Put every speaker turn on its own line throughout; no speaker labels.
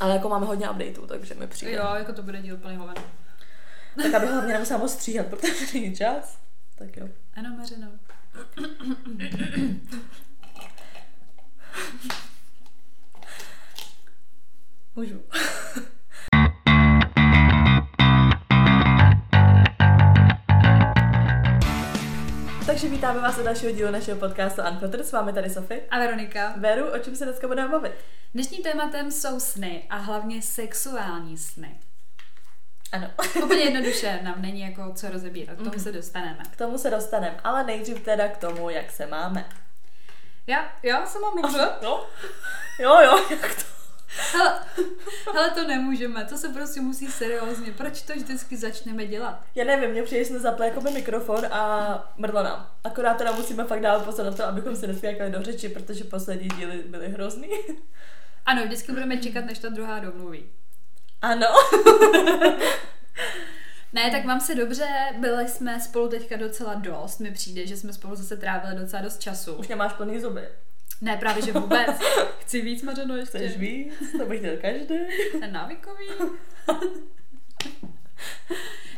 Ale jako máme hodně updateů, takže mi přijde.
Jo, jako to bude díl plný hoven.
Tak abych hlavně nemusela moc stříhat, protože není čas. Tak jo.
Ano, Mařeno.
Můžu. Takže vítáme vás u dalšího dílu našeho podcastu Unfiltered. S vámi tady Sofie.
A Veronika.
Veru, o čem se dneska budeme bavit?
Dnešním tématem jsou sny a hlavně sexuální sny.
Ano.
Úplně jednoduše nám není jako co rozebírat, k tomu se dostaneme.
K tomu se dostaneme, ale nejdřív teda k tomu, jak se máme.
Já, já se mám dobře.
No. Jo, jo, jak to?
Hele, hele, to nemůžeme, to se prostě musí seriózně. Proč to vždycky začneme dělat?
Já nevím, mě přijde, že jsme zapli jako mikrofon a mrdlo nám. Akorát teda musíme fakt dávat pozor na to, abychom se neskákali do řeči, protože poslední díly byly hrozný.
Ano, vždycky budeme čekat, než ta druhá domluví.
Ano.
Ne, tak mám se dobře, byli jsme spolu teďka docela dost, mi přijde, že jsme spolu zase trávili docela dost času.
Už nemáš plný zuby.
Ne, právě že vůbec. Chci víc, Mařeno, ještě.
Chceš víc? To bych chtěl každý.
Ten návykový.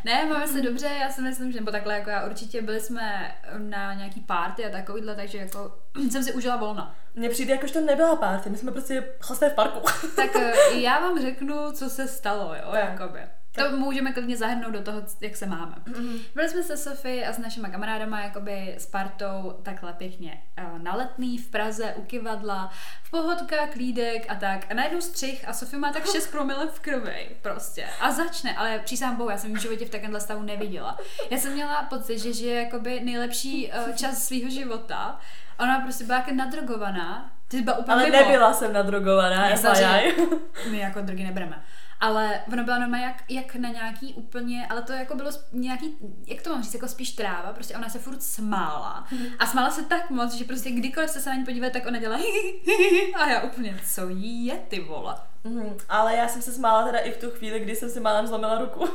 ne, máme se dobře, já si myslím, že nebo takhle jako já určitě byli jsme na nějaký party a takovýhle, takže jako jsem si užila volna.
Mně přijde, jakož to nebyla party, my jsme prostě chlastali v parku.
Tak já vám řeknu, co se stalo, jo,
Tak.
jakoby. To můžeme klidně zahrnout do toho, jak se máme.
Mhm.
Byli jsme se Sofie a s našimi kamarádama, jakoby s partou, takhle pěkně eh, na letný v Praze, u kivadla, v pohodka, klídek a tak. A najednou střih a Sofie má tak 6 promile v krvi, prostě. A začne, ale přísám bohu, já jsem v životě v takovémhle stavu neviděla. Já jsem měla pocit, že žije jakoby nejlepší eh, čas svého života. Ona prostě byla jak nadrogovaná. Ty byla úplně
Ale
mimo.
nebyla jsem nadrogovaná,
Já samozřejmě. My jako drogy nebereme. Ale ona byla normálně jak, jak na nějaký úplně, ale to jako bylo nějaký, jak to mám říct, jako spíš tráva, prostě ona se furt smála. A smála se tak moc, že prostě kdykoliv se se na ní podívat, tak ona dělá a já úplně, co jí je ty vole.
Mhm, ale já jsem se smála teda i v tu chvíli, kdy jsem si málem zlomila ruku.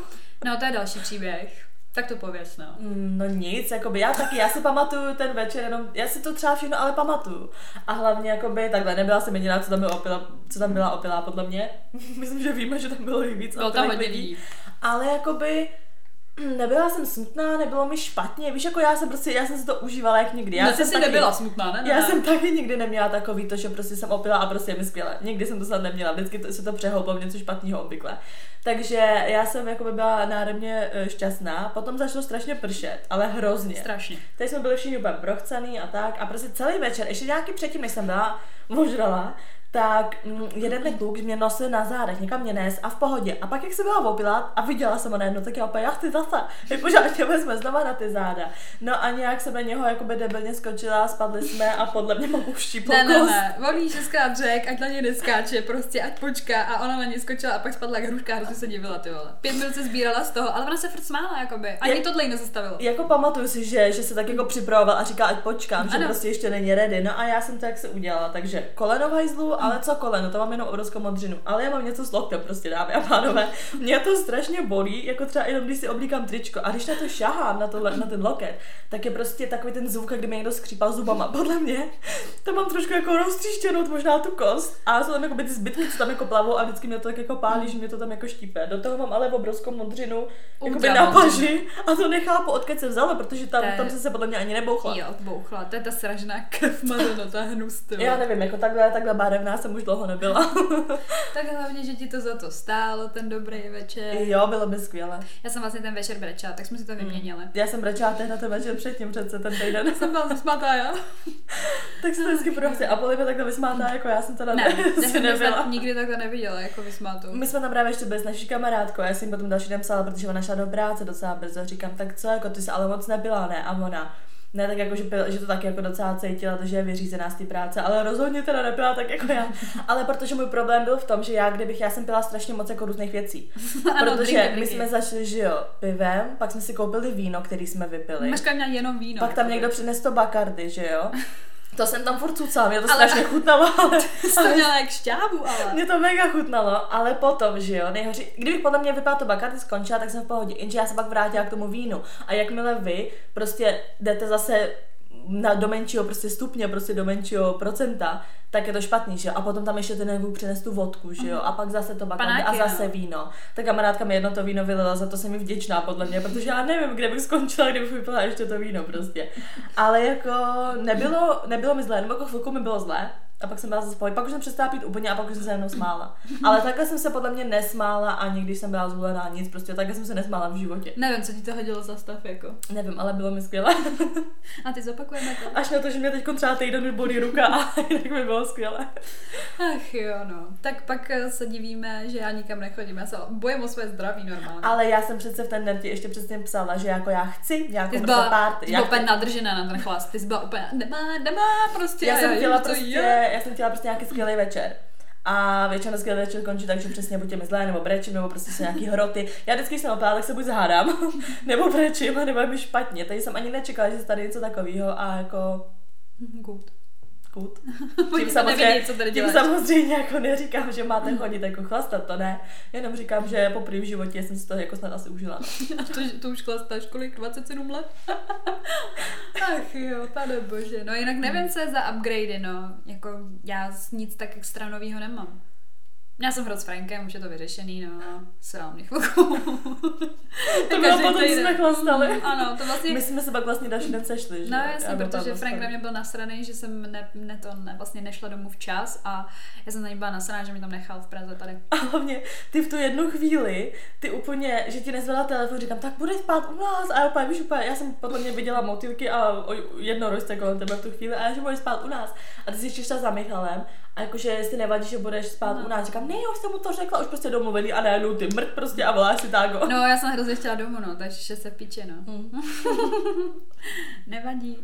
No to je další příběh. Tak to pověs, no.
No nic, jakoby já taky, já si pamatuju ten večer, jenom, já si to třeba všechno ale pamatuju. A hlavně jakoby takhle, nebyla jsem jediná, co tam byla opila, co tam byla opilá podle mě. Myslím, že víme, že tam bylo i víc
Bylo tam hodně lidí.
Ale jakoby nebyla jsem smutná, nebylo mi špatně, víš, jako já jsem prostě, já jsem si to užívala jak nikdy. Já
Já
jsem
jsi
taky,
nebyla smutná, ne? ne,
Já
ne.
jsem taky nikdy neměla takový to, že prostě jsem opila a prostě je mi skvěle. Nikdy jsem to snad neměla, vždycky to, se to přehouplo něco špatného obvykle. Takže já jsem jako by byla národně eh, šťastná, potom začalo strašně pršet, ale hrozně.
Strašně.
Teď jsme byli všichni úplně prochcený a tak a prostě celý večer, ještě nějaký předtím, než jsem byla ožrala, tak mm, jeden ten kluk mě nosil na zádech, někam mě nes a v pohodě. A pak, jak jsem byla opila a viděla jsem ho najednou, tak já opět, já chci zase, jak pořádně vezme znova na ty záda. No a nějak jsem na něho jakoby debilně skočila, spadli jsme a podle mě mám uštípl
Ne, ne, ne, volí šestkrát řek, ať na něj neskáče, prostě ať počká a ona na něj skočila a pak spadla jak hruška hrozně se divila, ty vole. Pět minut se sbírala z toho, ale ona se furt smála, jakoby. Ani
Jak-
tohle jí nezastavilo.
Jako pamatuju si, že, že se tak jako připravoval a říkal, ať počkám, že
Ano.
prostě ještě není ready. No a já jsem to jak se udělala, takže koleno v hajzlu, ale co koleno, to mám jenom obrovskou modřinu. Ale já mám něco s loktem, prostě dámy a pánové. Mě to strašně bolí, jako třeba jenom když si oblíkám tričko a když na to šahám, na, tohle, na ten loket, tak je prostě takový ten zvuk, jak kdyby někdo skřípal zubama. Podle mě to mám trošku jako roztříštěnou možná tu kost a jsou tam jako ty zbytky, co tam jako plavou a vždycky mě to tak jako pálí, že mě to tam jako štípe. Do toho mám ale obrovskou modřinu jakoby na paži a to nechápu, odkud se vzalo, protože tam, tam jsem se podle mě ani nebouchla.
Jo, bouchla, to je ta sražená krev to je hnus.
Já nevím, jako takhle, takhle barevná jsem už dlouho nebyla.
Tak hlavně, že ti to za to stálo, ten dobrý večer.
jo, bylo by skvěle.
Já jsem vlastně ten večer brečela, tak jsme si to vyměnili.
Já jsem brečela tehdy na ten večer předtím, přece ten týden.
Jsem byla zasmatá, já?
tak se to vždycky prostě. A Poli by takhle vysmátá, jako já jsem teda
Ne,
si
jsem to
nebyla.
nikdy takhle neviděla, jako vysmátou.
My jsme tam právě ještě s naší kamarádkou, já jsem potom další den psala, protože ona šla do práce docela brzo. Říkám, tak co, jako ty jsi ale moc nebyla, ne? A ona, ne, tak jako, že, pil, že to taky jako docela cítila, takže je vyřízená z té práce, ale rozhodně teda nebyla tak jako já. Ale protože můj problém byl v tom, že já, kdybych, já jsem pila strašně moc jako různých věcí.
Ano,
protože
drinky,
my jsme začali, že jo, pivem, pak jsme si koupili víno, který jsme vypili.
Maška měla jenom víno.
pak tam
jakoby.
někdo přinesl to bakardy, že jo. To jsem tam furt cucala, mě to
Ale-
strašně chutnalo, ale,
Jsi to měla jak šťávu, ale.
mě to mega chutnalo, ale potom, že jo, nejhoří, kdybych podle mě vypila to bakardy skončila, tak jsem v pohodě, jenže já se pak vrátila k tomu vínu. A jakmile vy prostě jdete zase na, do menšího prostě stupně, prostě do menšího procenta, tak je to špatný, že jo? A potom tam ještě ten Nebuk přines tu vodku, že jo? A pak zase to bakandy a zase
no.
víno. Ta kamarádka mi jedno to víno vylila, za to jsem mi vděčná podle mě, protože já nevím, kde bych skončila, kdybych vypila ještě to víno prostě. Ale jako nebylo, nebylo mi zlé, nebo jako chvilku mi bylo zlé, a pak jsem byla zase. Pak už jsem přestala pít úplně a pak už jsem se jenom smála. Ale takhle jsem se podle mě nesmála ani když jsem byla zvolená nic, prostě takhle jsem se nesmála v životě.
Nevím, co ti to hodilo za stav, jako.
Nevím, ale bylo mi skvěle.
A ty zopakujeme to.
Až na to, že mě teď třeba týden bolí ruka a jinak mi bylo skvěle.
Ach jo, no. Tak pak eh, se divíme, že já nikam nechodím. Já se bojím o své zdraví normálně.
Ale já jsem přece v ten den ti ještě přesně psala, že jako já chci nějakou
Ty
prostě
byla,
party.
ty
Já
byla úplně nadržená na ten chlast. Ty jsi byla úplně, nemá, nemá, prostě.
já jsem
jim
chtěla prostě,
je.
Já jsem chtěla prostě nějaký skvělý večer. A většinou skvělý večer končí tak, že přesně buď je mi zlé, nebo brečím, nebo prostě jsou nějaký hroty. Já vždycky, když jsem opila, tak se buď zahádám, nebo brečím, nebo je mi špatně. Tady jsem ani nečekala, že se tady něco takového a jako
Good.
Kut.
To nevidí, co tady
tím samozřejmě jako neříkám, že máte chodit jako chlastat, to ne. Jenom říkám, že poprvé v životě jsem si to jako snad asi užila.
A to, to už chlastáš kolik? 27 let? Ach jo, pane bože. No jinak nevím, co je za upgrady, no. Jako já nic tak extra novýho nemám. Já jsem hrot s Frankem, už je to vyřešený, no. Srám chvilku.
To bylo potom, co jsme chlastali.
Mm, Ano, to vlastně
My jsme se pak vlastně další den sešli, že?
No jasně, protože Frank na mě byl nasraný, že jsem ne, ne to ne, vlastně nešla domů včas a já jsem na něj byla nasraná, že mě tam nechal v Praze tady.
A hlavně ty v tu jednu chvíli, ty úplně, že ti nezvedla telefon, říkám, tak bude spát u nás. A já úplně, víš, úplně, já jsem podle mě viděla motýlky a o- jednorožce kolem tebe v tu chvíli a já, že budeš spát u nás. A ty jsi ještě šla za Michalem a jakože jestli nevadí, že budeš spát
No.
u nás. Říkám, ne, já už jsem mu to řekla, už prostě domluvený a najednou ty mrt prostě a voláš si tágo.
No, já jsem hrozně chtěla domů, no, takže se píče, no.
Mm.
Nevadí.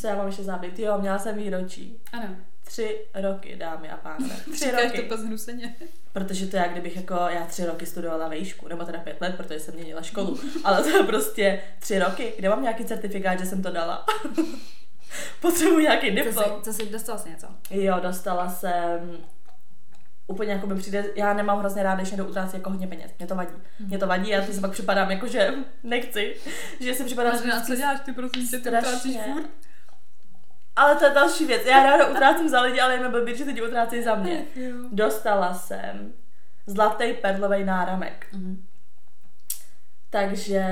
Co já mám ještě zábět? Jo, měla jsem výročí.
Ano.
Tři roky, dámy a pánové. Tři
Říkáš
roky.
to po zhnuseně.
Protože to já, kdybych jako, já tři roky studovala vejšku, nebo teda pět let, protože jsem měnila školu, ale to je prostě tři roky, kde mám nějaký certifikát, že jsem to dala. Potřebuji nějaký
Co
diplom.
jsi, co jsi dostala jsi něco?
Jo, dostala jsem úplně jako by přijde, já nemám hrozně ráda, když někdo utrácí jako hodně peněz. Mě to vadí. Mě to vadí, já to si pak připadám jako, že nechci. Že si připadám,
A co děláš ty, prosím tě, ty utrácíš furt?
Ale to je další věc. Já ráda utrácím za lidi, ale je mi blbý, že lidi utrácí za mě. Dostala jsem zlatý perlový náramek.
Mhm.
Takže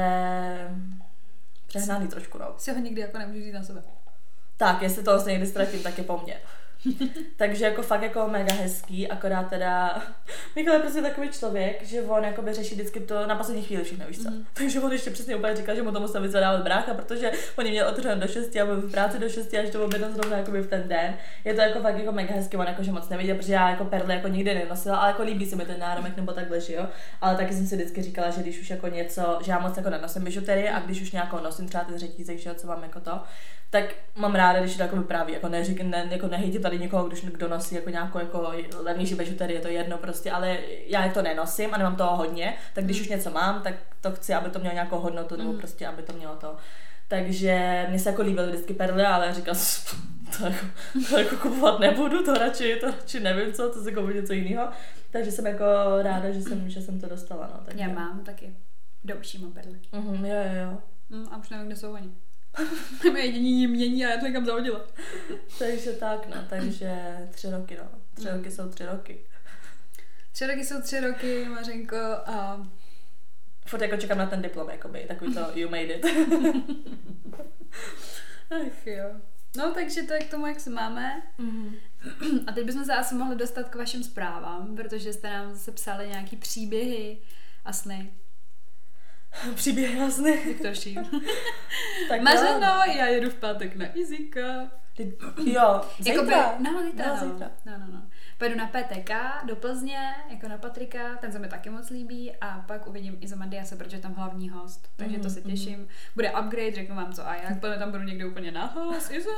přehnaný trošku, no.
Si ho nikdy jako nemůžu říct na sebe.
Tak, jestli to vlastně někdy ztratím, tak je po mně. Takže jako fakt jako mega hezký, akorát teda Michal je prostě takový člověk, že on jako by řeší vždycky to na poslední chvíli všechno, víš co.
Mhm.
Takže on ještě přesně úplně říkal, že mu to musel vyzvedávat brácha, protože oni měl otevřeno do 6 a byl v práci do 6 až to objednal zrovna jako v ten den. Je to jako fakt jako mega hezký, on jako že moc neviděl, protože já jako perly jako nikdy nenosila, ale jako líbí se mi ten náramek nebo takhle, že jo. Ale taky jsem si vždycky říkala, že když už jako něco, že já moc jako nenosím bižuterii a když už nějakou nosím třeba ty řetízek, že jo, co mám jako to, tak mám ráda, když to jako vypráví, jako neřík, ne, jako nehejtě tady někoho, když kdo nosí jako nějakou jako levnější bižuterii, je to jedno prostě, ale já to nenosím a nemám toho hodně, tak když už něco mám, tak to chci, aby to mělo nějakou hodnotu, nebo
Mhm.
prostě, aby to mělo to. Takže mě se jako líbily vždycky perly, ale já říkala, jsem, to jako, to jako kupovat nebudu, to radši, to radši nevím co, to si koupit něco jiného. Takže jsem jako ráda, že jsem, že jsem to dostala. No, takže.
Já mám taky. Do uší mám perly.
Mhm, jo, jo, jo.
Mm, a už nevím, kde jsou oni. Mé jediní jim mění a já to někam zahodila.
Takže tak, no, takže tři roky, no. Tři
Mhm.
roky jsou tři roky.
Tři roky jsou tři roky, Mařenko, a
Furt jako čekám na ten diplom, jakoby, takový to you made it.
ach jo. No, takže to je k tomu, jak se máme. A teď bychom se asi mohli dostat k vašim zprávám, protože jste nám zase psali nějaký příběhy a sny.
Příběh jasný.
Viktor Ším.
Tak
Mařeno,
jo.
já jedu v pátek na Izika.
Ty- Jo,
Jakoby,
zítra.
no, zítra,
No,
no.
zítra.
no, no, no. Pojedu na PTK do Plzně, jako na Patrika, ten se mi taky moc líbí a pak uvidím Izomandiase, protože je tam hlavní host, takže to se
Mhm,
těším. Bude upgrade, řeknu vám co a jak, potom tam budu někde úplně nahlas, Izem.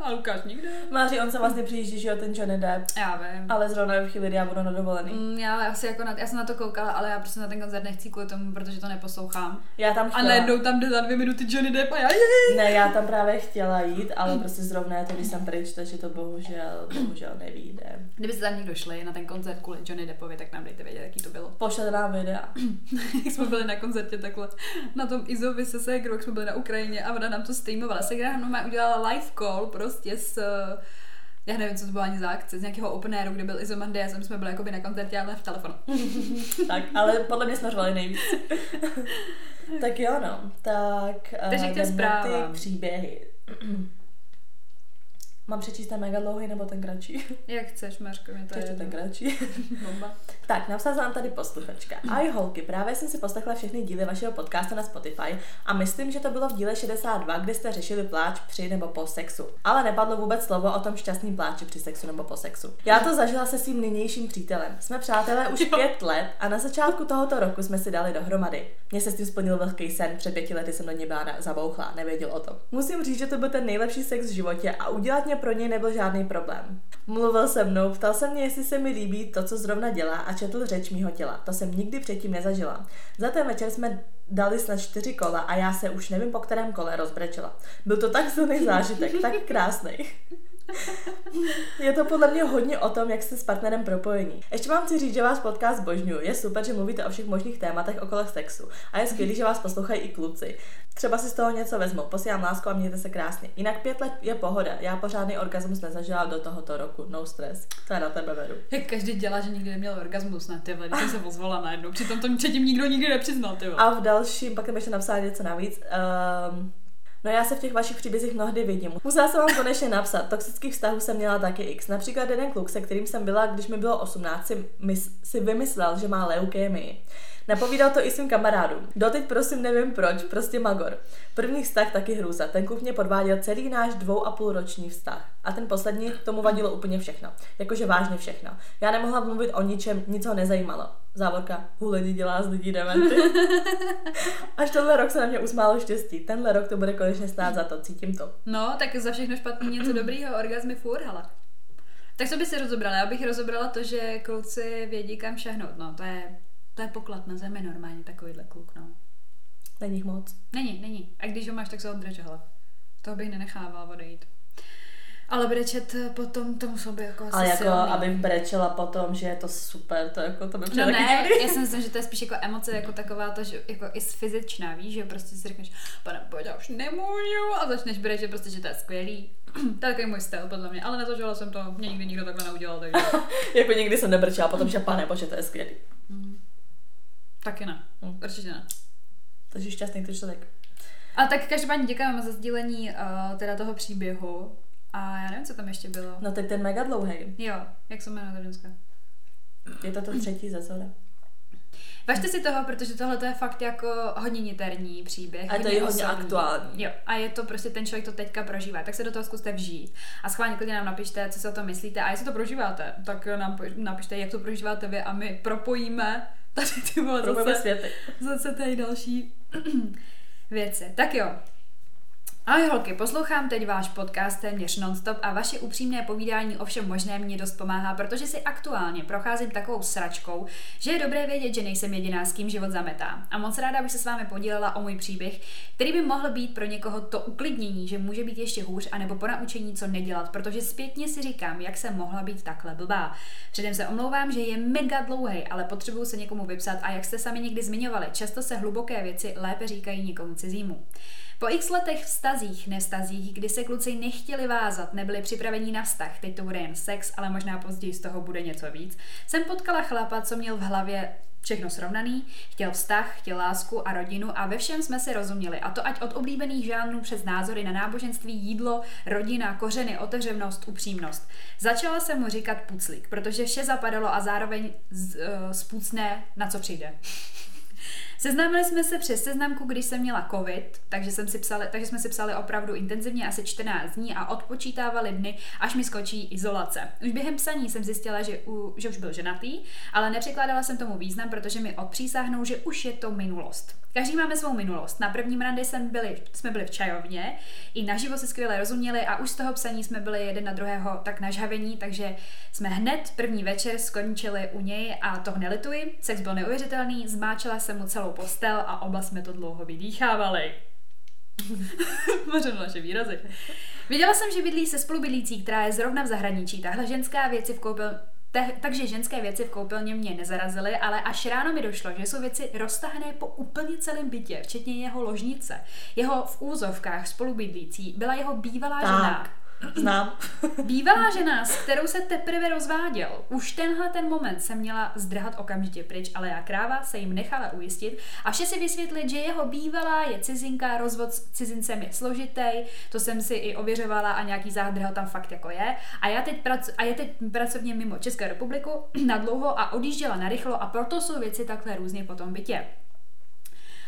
A Lukáš nikde.
Máří, on se vlastně přijíždí, že jo, ten Johnny Depp.
Já vím.
Ale zrovna v chvíli, kdy já budu na dovolený.
Mm, já, asi jako na, já jsem na to koukala, ale já prostě na ten koncert nechci kvůli tomu, protože to neposlouchám.
Já tam
A
chtěla...
najednou tam jde za dvě minuty Johnny Depp a já jej.
Ne, já tam právě chtěla jít, ale prostě zrovna to, když jsem pryč, takže to bohužel, bohužel nevíde.
Kdybyste tam někdo šli na ten koncert kvůli Johnny Deppovi, tak nám dejte vědět, jaký to bylo.
Pošlete nám videa.
Jak jsme byli na koncertě takhle, na tom Izovi se Segrou, jak jsme byli na Ukrajině a ona nám to streamovala. Segra nám udělala live call prostě s já nevím, co to bylo ani za akce, z nějakého open airu, kde byl Izomandias a my jsme byli jakoby na koncertě, ale v telefonu.
tak, ale podle mě jsme řvali nejvíc. tak jo, no. Tak
Takže
uh,
k těm zprávám.
ty příběhy. Mám přečíst ten mega dlouhý nebo ten kratší?
Jak chceš, Mařko, mě to je
Ještě ten kratší.
Bomba.
Tak, napsala nám tady posluchačka. Ahoj holky, právě jsem si poslechla všechny díly vašeho podcastu na Spotify a myslím, že to bylo v díle 62, kde jste řešili pláč při nebo po sexu. Ale nepadlo vůbec slovo o tom šťastným pláči při sexu nebo po sexu. Já to zažila se svým nynějším přítelem. Jsme přátelé už pět let a na začátku tohoto roku jsme si dali dohromady. Mně se s tím splnil velký sen, před pěti lety jsem do něj byla zabouchla, nevěděl o tom. Musím říct, že to byl ten nejlepší sex v životě a udělat mě pro něj nebyl žádný problém. Mluvil se mnou, ptal se mě, jestli se mi líbí to, co zrovna dělá a četl řeč mýho těla. To jsem nikdy předtím nezažila. Za ten večer jsme dali snad čtyři kola a já se už nevím po kterém kole rozbrečela. Byl to tak silný zážitek, tak krásný. Je to podle mě hodně o tom, jak jste s partnerem propojení. Ještě vám chci říct, že vás podcast božňuju. Je super, že mluvíte o všech možných tématech okolo sexu. A je skvělý, že vás poslouchají i kluci. Třeba si z toho něco vezmu. Posílám lásku a mějte se krásně. Jinak pět let je pohoda. Já pořádný orgasmus nezažila do tohoto roku. No stress. To je na tebe vedu.
Jak každý dělá, že nikdy neměl orgasmus, ne, ty když jsem se ozvala najednou. Přitom to předtím nikdo nikdy nepřiznal, ty.
A v dalším, pak tam ještě napsala něco navíc. Um, No já se v těch vašich příbězích mnohdy vidím. Musela jsem vám konečně napsat. Toxických vztahů jsem měla taky x. Například jeden kluk, se kterým jsem byla, když mi bylo 18, si, mys- si vymyslel, že má leukémii. Napovídal to i svým kamarádům. Doteď prosím nevím proč, prostě magor. První vztah taky hrůza. Ten kluk mě podváděl celý náš dvou a půl roční vztah. A ten poslední tomu vadilo úplně všechno. Jakože vážně všechno. Já nemohla mluvit o ničem, nic ho nezajímalo. Závorka, hulení dělá z lidí dementy. Až tenhle rok se na mě usmálo štěstí. Tenhle rok to bude konečně stát za to, cítím to.
No, tak za všechno špatný něco dobrýho, orgazmy furt, hele. Tak co by si rozobrala? Já bych rozobrala to, že kluci vědí kam šahnout, no, to je, to je poklad na zemi normálně, takovýhle kluk, no.
Není jich moc.
Není, není. A když ho máš, tak se odbreč, hele. Toho bych nenechával odejít. Ale brečet potom tomu sobě jako asi
Ale jako,
silný.
aby brečela potom, že je to super, to jako to by
No ne, já si myslím, že to je spíš jako emoce, jako taková to, že jako i fyzičná, víš, že prostě si řekneš, pane pojď, já už nemůžu a začneš brečet prostě, že to je skvělý. to je takový můj styl, podle mě, ale nezažila jsem to, mě nikdy nikdo takhle neudělal, takže
jako nikdy jsem nebrčela potom, že pane bože, to je skvělý.
Taky ne,
Hm.
určitě ne.
Takže šťastný ty člověk.
A tak každopádně děkujeme za sdílení uh, teda toho příběhu a já nevím, co tam ještě bylo.
No teď ten mega dlouhý.
Jo, jak se jmenuje ta ženská?
Je to to třetí ze zora.
Važte si toho, protože tohle to je fakt jako hodně niterní příběh.
A to je hodně
osobní.
aktuální.
Jo, a je to prostě ten člověk to teďka prožívá, tak se do toho zkuste vžít. A schválně klidně nám napište, co si o tom myslíte a jestli to prožíváte, tak nám napište, jak to prožíváte vy a my propojíme tady ty
Probujeme
zase,
světy.
zase tady další věci. Tak jo, Ahoj holky, poslouchám teď váš podcast téměř nonstop a vaše upřímné povídání o všem možném mě dost pomáhá, protože si aktuálně procházím takovou sračkou, že je dobré vědět, že nejsem jediná, s kým život zametá. A moc ráda bych se s vámi podělila o můj příběh, který by mohl být pro někoho to uklidnění, že může být ještě hůř, anebo po naučení, co nedělat, protože zpětně si říkám, jak jsem mohla být takhle blbá. Předem se omlouvám, že je mega dlouhý, ale potřebuju se někomu vypsat a jak jste sami někdy zmiňovali, často se hluboké věci lépe říkají někomu cizímu. Po x letech vztazích, nestazích, kdy se kluci nechtěli vázat, nebyli připraveni na vztah, teď to bude jen sex, ale možná později z toho bude něco víc, jsem potkala chlapa, co měl v hlavě všechno srovnaný, chtěl vztah, chtěl lásku a rodinu a ve všem jsme si rozuměli. A to ať od oblíbených žánrů přes názory na náboženství, jídlo, rodina, kořeny, otevřenost, upřímnost. Začala jsem mu říkat puclík, protože vše zapadalo a zároveň z, uh, spůcné, na co přijde. Seznámili jsme se přes seznamku, když jsem měla covid, takže, jsem si psali, takže jsme si psali opravdu intenzivně asi 14 dní a odpočítávali dny, až mi skočí izolace. Už během psaní jsem zjistila, že, u, že už byl ženatý, ale nepřikládala jsem tomu význam, protože mi odpřísáhnou, že už je to minulost. Každý máme svou minulost. Na prvním rande jsem byli, jsme byli v čajovně, i naživo se skvěle rozuměli a už z toho psaní jsme byli jeden na druhého tak nažhavení, takže jsme hned první večer skončili u něj a toho nelituji. Sex byl neuvěřitelný, zmáčela jsem mu celou postel a oba jsme to dlouho vydýchávali. Možná naše výrazy. Viděla jsem, že bydlí se spolubydlící, která je zrovna v zahraničí. Tahle ženská věci v koupel, te, takže ženské věci v koupelně mě nezarazily, ale až ráno mi došlo, že jsou věci roztahané po úplně celém bytě, včetně jeho ložnice. Jeho v úzovkách spolubydlící byla jeho bývalá
Tak.
žena.
Znám.
Bývalá žena, s kterou se teprve rozváděl. Už tenhle ten moment se měla zdrhat okamžitě pryč, ale já kráva se jim nechala ujistit a vše si vysvětlit, že jeho bývalá je cizinka, rozvod s cizincem je složitý, to jsem si i ověřovala a nějaký zádrhel tam fakt jako je. A já teď, prac, a je teď pracovně mimo Českou republiku na dlouho a odjížděla na rychlo a proto jsou věci takhle různě po tom bytě.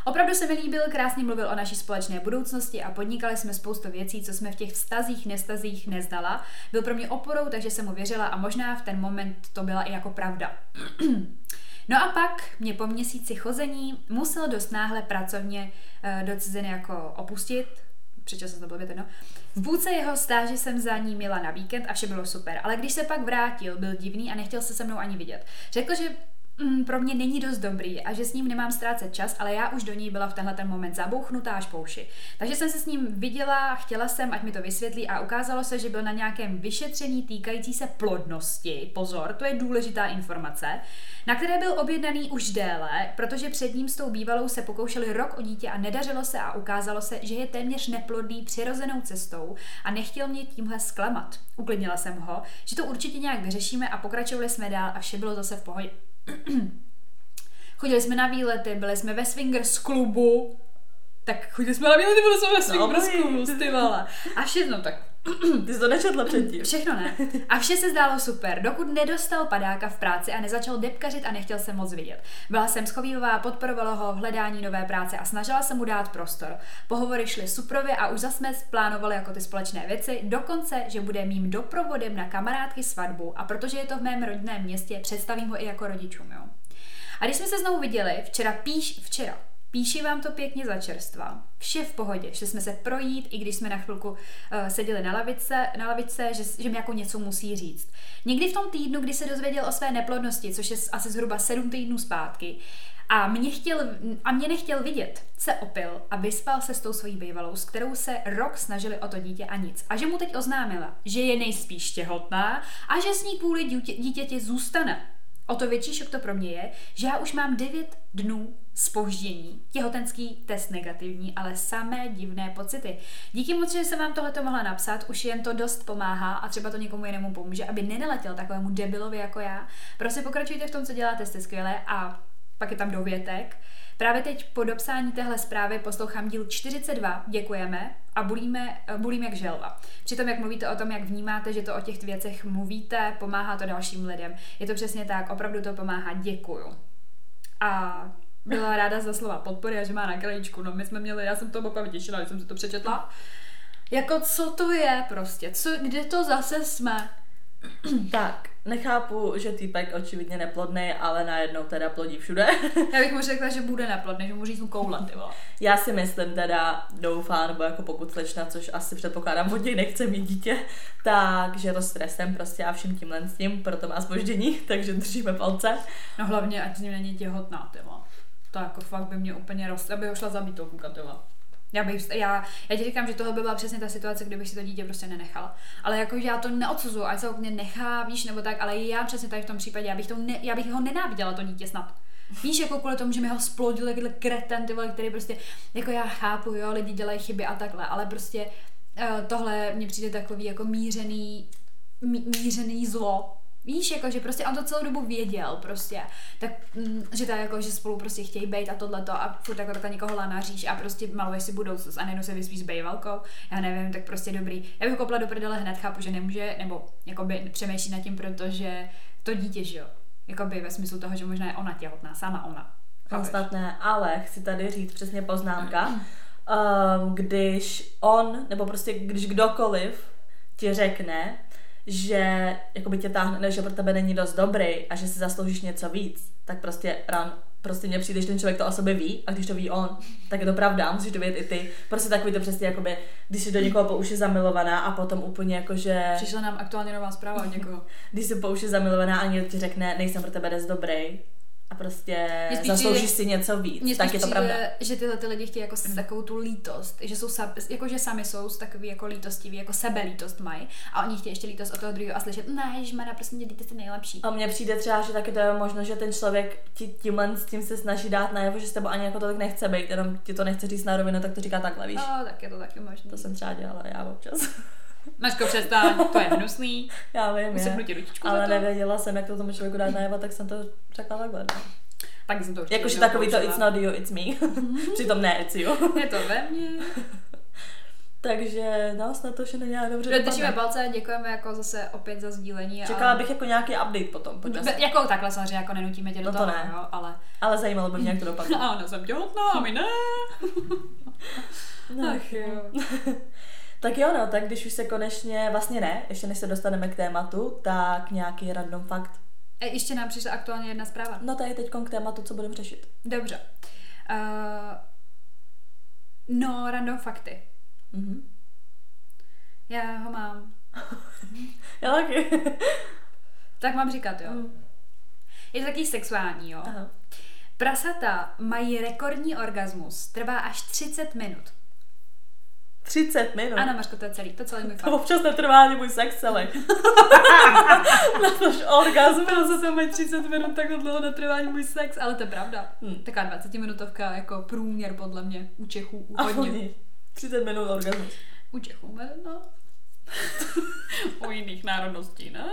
Opravdu se mi líbil, krásně mluvil o naší společné budoucnosti a podnikali jsme spoustu věcí, co jsme v těch vztazích, nestazích neznala. Byl pro mě oporou, takže jsem mu věřila a možná v ten moment to byla i jako pravda. No a pak mě po měsíci chození musel dost náhle pracovně uh, do ciziny jako opustit, jsem to blbě no. V půlce jeho stáže jsem za ní měla na víkend a vše bylo super, ale když se pak vrátil, byl divný a nechtěl se se mnou ani vidět. Řekl, že mm, pro mě není dost dobrý a že s ním nemám ztrácet čas, ale já už do něj byla v tenhle ten moment zabouchnutá až po uši. Takže jsem se s ním viděla, chtěla jsem, ať mi to vysvětlí a ukázalo se, že byl na nějakém vyšetření týkající se plodnosti. Pozor, to je důležitá informace, na které byl objednaný už déle, protože před ním s tou bývalou se pokoušeli rok o dítě a nedařilo se a ukázalo se, že je téměř neplodný přirozenou cestou a nechtěl mě tímhle zklamat. Uklidnila jsem ho, že to určitě nějak vyřešíme a pokračovali jsme dál a vše bylo zase v pohodě. Chodili jsme na výlety, byli jsme ve swingers klubu, tak chodili jsme na výlety, byli jsme ve swingers klubu, ty vole. A všechno tak.
Ty jsi to nečetla předtím.
Všechno ne. A vše se zdálo super, dokud nedostal padáka v práci a nezačal depkařit a nechtěl se moc vidět. Byla jsem schovývavá, podporovala ho v hledání nové práce a snažila se mu dát prostor. Pohovory šly suprově a už jsme plánovali jako ty společné věci, dokonce, že bude mým doprovodem na kamarádky svatbu a protože je to v mém rodinném městě, představím ho i jako rodičům, jo. A když jsme se znovu viděli, včera píš, včera, Píši vám to pěkně za čerstva. Vše v pohodě. Šli jsme se projít, i když jsme na chvilku uh, seděli na lavice, na lavice že, že mi jako něco musí říct. Někdy v tom týdnu, kdy se dozvěděl o své neplodnosti, což je asi zhruba sedm týdnů zpátky, a mě, chtěl, a mě nechtěl vidět, se opil a vyspal se s tou svojí bývalou, s kterou se rok snažili o to dítě a nic. A že mu teď oznámila, že je nejspíš těhotná a že s ní kvůli dítě, dítěti zůstane. O to větší šok to pro mě je, že já už mám 9 dnů spoždění, těhotenský test negativní, ale samé divné pocity. Díky moc, že jsem vám tohleto mohla napsat, už jen to dost pomáhá a třeba to někomu jinému pomůže, aby nenaletěl takovému debilovi jako já. Prostě pokračujte v tom, co děláte, jste skvělé a pak je tam dovětek. Právě teď po dopsání téhle zprávy poslouchám díl 42, děkujeme a bulíme, bulím jak želva. Přitom, jak mluvíte o tom, jak vnímáte, že to o těch věcech mluvíte, pomáhá to dalším lidem. Je to přesně tak, opravdu to pomáhá, děkuju. A byla ráda za slova podpory a že má na krajíčku. No my jsme měli, já jsem to opravdu těšila, když jsem si to přečetla. Jako co to je prostě, co, kde to zase jsme?
Tak, nechápu, že týpek očividně neplodný, ale najednou teda plodí všude.
Já bych mu řekla, že bude neplodný, že mu říznu koule, ty vole.
Já si myslím teda, doufám, nebo jako pokud slečna, což asi předpokládám, od něj nechce mít dítě, tak že to stresem prostě a vším tímhle s tím, proto má spoždění, takže držíme palce.
No hlavně, ať s ním není těhotná, ty vole. To jako fakt by mě úplně. Já bych ho šla zabít toho kluka. Já, bych, já, já ti říkám, že tohle by byla přesně ta situace, kdybych si to dítě prostě nenechala. Ale jako já to neodsuzuju, ať se ho mě nechá, víš, nebo tak, ale já přesně tady v tom případě, já bych, to ne, já bych ho nenáviděla, to dítě snad. Víš, jako kvůli tomu, že mi ho splodil jakýhle kreten, ty vole, který prostě, jako já chápu, jo, lidi dělají chyby a takhle, ale prostě uh, tohle mně přijde takový jako mířený, mí, mířený zlo, Víš, jako, že prostě on to celou dobu věděl prostě, tak, mm, že tak jako, že spolu prostě chtějí být a tohleto a furt jako takhle někoho lanaříš a prostě maluješ si budoucnost a najednou se vyspíš s bejvalkou, já nevím, tak prostě dobrý. Já bych kopla do prdele hned, chápu, že nemůže, nebo jakoby přemýšlí nad tím, protože to dítě, že jo, jakoby ve smyslu toho, že možná je ona těhotná, sama ona.
Ne, ale chci tady říct přesně poznámka, um, když on, nebo prostě když kdokoliv ti řekne, že jakoby tě táhne, že pro tebe není dost dobrý a že si zasloužíš něco víc, tak prostě ran, prostě mně přijde, že ten člověk to o sobě ví a když to ví on, tak je to pravda, musíš to vědět i ty. Prostě takový to přesně jakoby, když jsi do někoho po uši zamilovaná a potom úplně jakože,
Přišla nám aktuálně nová zpráva od někoho.
když jsi po uši zamilovaná a někdo ti řekne, nejsem pro tebe dost dobrý a prostě
spíš
zasloužíš si něco víc, tak je to pravda.
že tyhle ty lidi chtějí jako s takovou tu lítost, že jsou jako že sami jsou s takový jako lítostiví, jako sebelítost mají a oni chtějí ještě lítost od toho druhého a slyšet, ne, ježmana, prostě mě ty nejlepší.
A mně přijde třeba, že taky to je možno, že ten člověk ti tímhle s tím se snaží dát najevo, že s tebou ani jako tolik nechce být, jenom ti to nechce říct na rovinu, tak to říká takhle, víš.
No, tak je to taky možné.
To jsem třeba dělala já občas.
Maško, přestaň, to je hnusný.
já vím,
Musím
je.
ručičku
Ale
za to.
nevěděla jsem, jak to tomu člověku dát najevo, tak jsem to řekla takhle. No.
Taky jsem to určitě
Jakože takový to it's not you, it's me. Přitom ne, it's you.
Je to ve mně.
Takže no, snad to všechno nějak dobře
Držíme palce, děkujeme jako zase opět za sdílení. a-
Čekala bych jako nějaký update potom.
Be- Jako takhle samozřejmě, jako nenutíme tě do
No to
toho,
ne.
jo, ale...
Ale zajímalo by mě, jak to dopadne.
A ona jsem těhotná, a my ne.
No.
Ach jo.
Tak jo, no, tak když už se konečně, vlastně ne, ještě než se dostaneme k tématu, tak nějaký random fakt.
E, ještě nám přišla aktuálně jedna zpráva.
No to je teď k tématu, co budeme řešit.
Dobře. Uh, no, random fakty.
Mhm.
Já ho mám.
Já taky.
Tak mám říkat, jo.
Mm.
Je to taky sexuální, jo.
Aha.
Prasata mají rekordní orgasmus. Trvá až 30 minut.
30 minut.
Ano, Mařko, to je celý. To celý můj
To
fakt.
občas netrvá ani můj sex celý. Na tož orgasmus.
To mají 30 minut, takhle dlouho netrvá ani můj sex, ale to je pravda.
Hm.
Taková 20 minutovka jako průměr podle mě u Čechů, u hodně.
oni. 30 minut orgasmus.
U Čechů, no. U jiných národností, ne?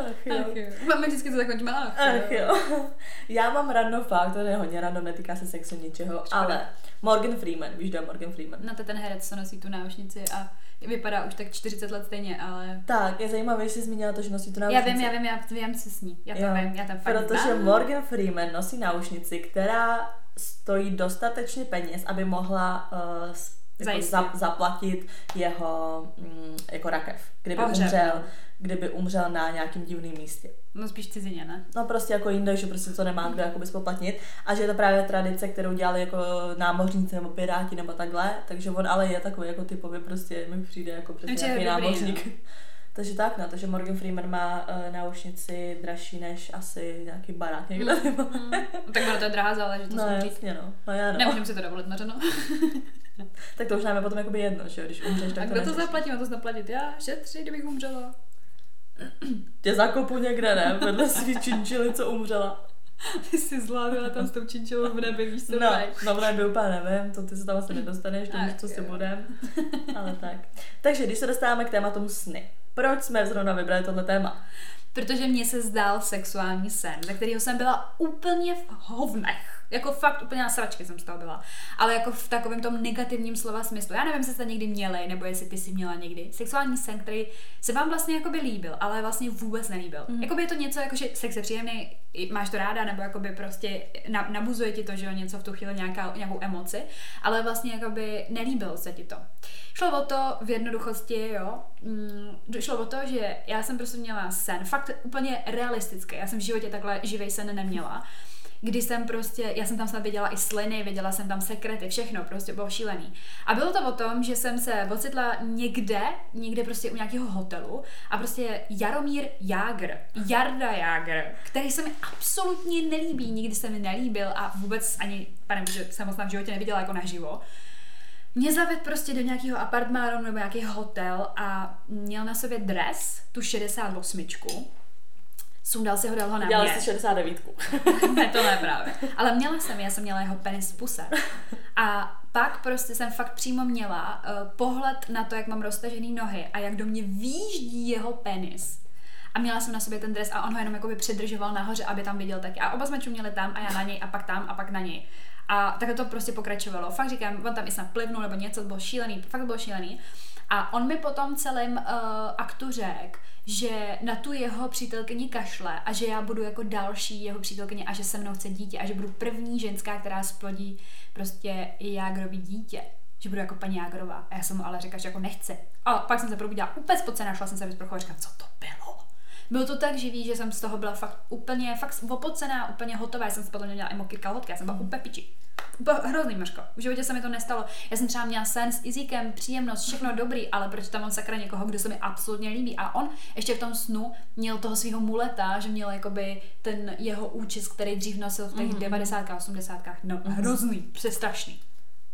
Ach jo.
Ach jo. Máme vždycky to zakončíme, ach,
Ach jo. Já mám random fakt, to je hodně random, netýká se sexu ničeho, ale Morgan Freeman, víš, kdo je Morgan Freeman?
No to je ten herec, co nosí tu náušnici a vypadá už tak 40 let stejně, ale...
Tak, je zajímavé, že jsi zmínila to, že nosí tu
Já
náušnici.
vím, já vím, já vím, co s ní. Já to
Jo.
vím, já ten fakt
Protože
znám.
Morgan Freeman nosí náušnici, která stojí dostatečně peněz, aby mohla uh, jako za, zaplatit jeho mm, jako rakev, kdyby
Pohřeb,
umřel,
no.
kdyby umřel na nějakým divným místě.
No spíš cizině, ne?
No prostě jako jinde, že prostě to nemá kdo jakoby spoplatnit a že je to právě tradice, kterou dělali jako námořníci nebo piráti nebo takhle, takže on ale je takový jako typově prostě mi přijde jako přesně
je
nějaký
dobrý,
námořník. Takže tak, no, takže Morgan Freeman má uh, náušnici dražší než asi nějaký barák někde.
Mm. tak ono to je drahá záležitost,
No jasně, no. no já no.
Nemůžeme si to dovolit, Mařeno.
Tak to už nám je potom jakoby jedno, že jo, když umřeš,
A
tak to
kdo to
nechceš.
zaplatí? Mám to zaplatit já? Šetři, kdybych umřela.
Tě zakopu někde, ne? Vedle svý činčily, co umřela.
Ty jsi zvládla tam s tou činčilou v nebi, víš co
No, no v nebi úplně nevím, to ty se tam asi nedostaneš, to co si budem. Ale tak. Takže když se dostáváme k tématům sny. Proč jsme zrovna vybrali tohle téma?
Protože mně se zdál sexuální sen, ze kterého jsem byla úplně v hovnech. Jako fakt úplně na sračky jsem z toho byla. Ale jako v takovém tom negativním slova smyslu. Já nevím, jestli jste někdy měli, nebo jestli ty jsi měla někdy. Sexuální sen, který se vám vlastně jakoby líbil, ale vlastně vůbec nelíbil. Mm. Jakoby je to něco, jako že sex je příjemný, máš to ráda, nebo jakoby prostě na, nabuzuje ti to, že jo, něco v tu chvíli, nějaká, nějakou emoci, ale vlastně jakoby nelíbil se ti to. Šlo o to v jednoduchosti, jo, mm, šlo o to, že já jsem prostě měla sen, fakt úplně realistický, já jsem v životě takhle živej sen neměla, kdy jsem prostě, já jsem tam snad viděla i sliny, viděla jsem tam sekrety, všechno, prostě bylo šílený. A bylo to o tom, že jsem se ocitla někde, někde prostě u nějakého hotelu a prostě Jaromír Jágr, Jarda Jágr, který se mi absolutně nelíbí, nikdy se mi nelíbil a vůbec ani, pane bože, jsem ho v životě neviděla jako naživo, mě zaved prostě do nějakého apartmánu nebo nějaký hotel a měl na sobě dres, tu 68. Sundal si ho, dal ho na
Dělali
mě.
jsi 69.
ne, to ne právě. Ale měla jsem, já jsem měla jeho penis v puse. A pak prostě jsem fakt přímo měla uh, pohled na to, jak mám roztažený nohy a jak do mě výjíždí jeho penis. a měla jsem na sobě ten dres a on ho jenom jakoby přidržoval nahoře, aby tam viděl taky. A oba jsme čuměli tam a já na něj a pak tam a pak na něj. A takhle to prostě pokračovalo. Fakt říkám, on tam i snad plivnul nebo něco, to bylo šílený, fakt bylo šílený. A on mi potom celém uh, aktu řekl, že na tu jeho přítelkyni kašle a že já budu jako další jeho přítelkyně a že se mnou chce dítě a že budu první ženská, která splodí prostě Jágrový dítě že budu jako paní Jágrová. A já jsem mu ale řekla, že jako nechci. A pak jsem se probudila úplně spocená, šla jsem se vyzprchovat a říkala, co to bylo? Bylo to tak živý, že jsem z toho byla fakt úplně, fakt opocená, úplně hotová. Já jsem si potom měla i mokrý kalhotky, já jsem byla úplně piči. Úplně hrozný meško. V životě se mi to nestalo. Já jsem třeba měla sen s Izíkem, příjemnost, všechno dobrý, ale proč tam mám sakra někoho, kdo se mi absolutně líbí. A on ještě v tom snu měl toho svého muleta, že měl jakoby ten jeho účes, který dřív nosil v těch mm-hmm. 90. 80. No, mm-hmm. hrozný, přestrašný.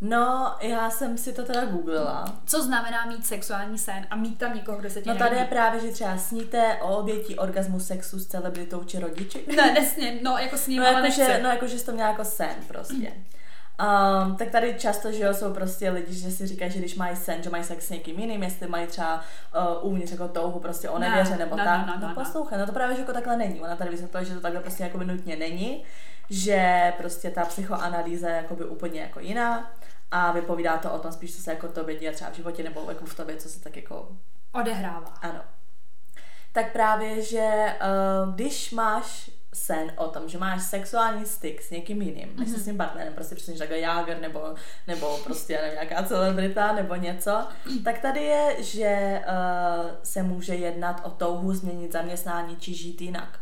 No, já jsem si to teda googlila.
Co znamená mít sexuální sen a mít tam někoho, kdo se tě
No tady je právě, že třeba sníte o obětí orgasmu sexu s celebritou či rodiči.
Ne, nesně, no jako s ním,
no,
ale
jako,
nechci.
že, no jako, že jsi to měla jako sen prostě. Um, tak tady často, že jo, jsou prostě lidi, že si říkají, že když mají sen, že mají sex s někým jiným, jestli mají třeba uh, uvnitř jako touhu prostě o nevěře
Ne,
nebo
no,
tak.
no, no, no, no.
poslouchej, no to právě, že jako takhle není. Ona tady vysvětlila, že to takhle prostě jako nutně není, že prostě ta psychoanalýza je jakoby úplně jako jiná a vypovídá to o tom spíš, co se jako to děje třeba v životě nebo jako v tobě, co se tak jako
Odehrává.
ano. Tak právě, že uh, když máš sen o tom, že máš sexuální styk s někým jiným, mm-hmm. než se s tím partnerem, prostě přesně takhle Jáger nebo, nebo prostě nevím, nějaká celebrita nebo něco, tak tady je, že uh, se může jednat o touhu změnit zaměstnání či žít jinak.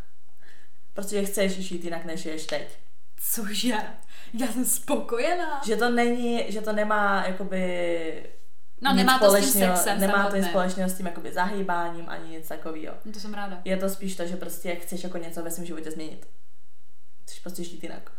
Protože chceš žít jinak, než žiješ teď.
Cože? Já jsem spokojená.
Že to není, že to nemá jakoby
No, nemá to s tím sexem
Nemá to nic společného s tím jakoby zahýbáním ani nic takového.
No, to jsem ráda.
Je to spíš to, že prostě chceš jako něco ve svém životě změnit. Chceš prostě žít jinak.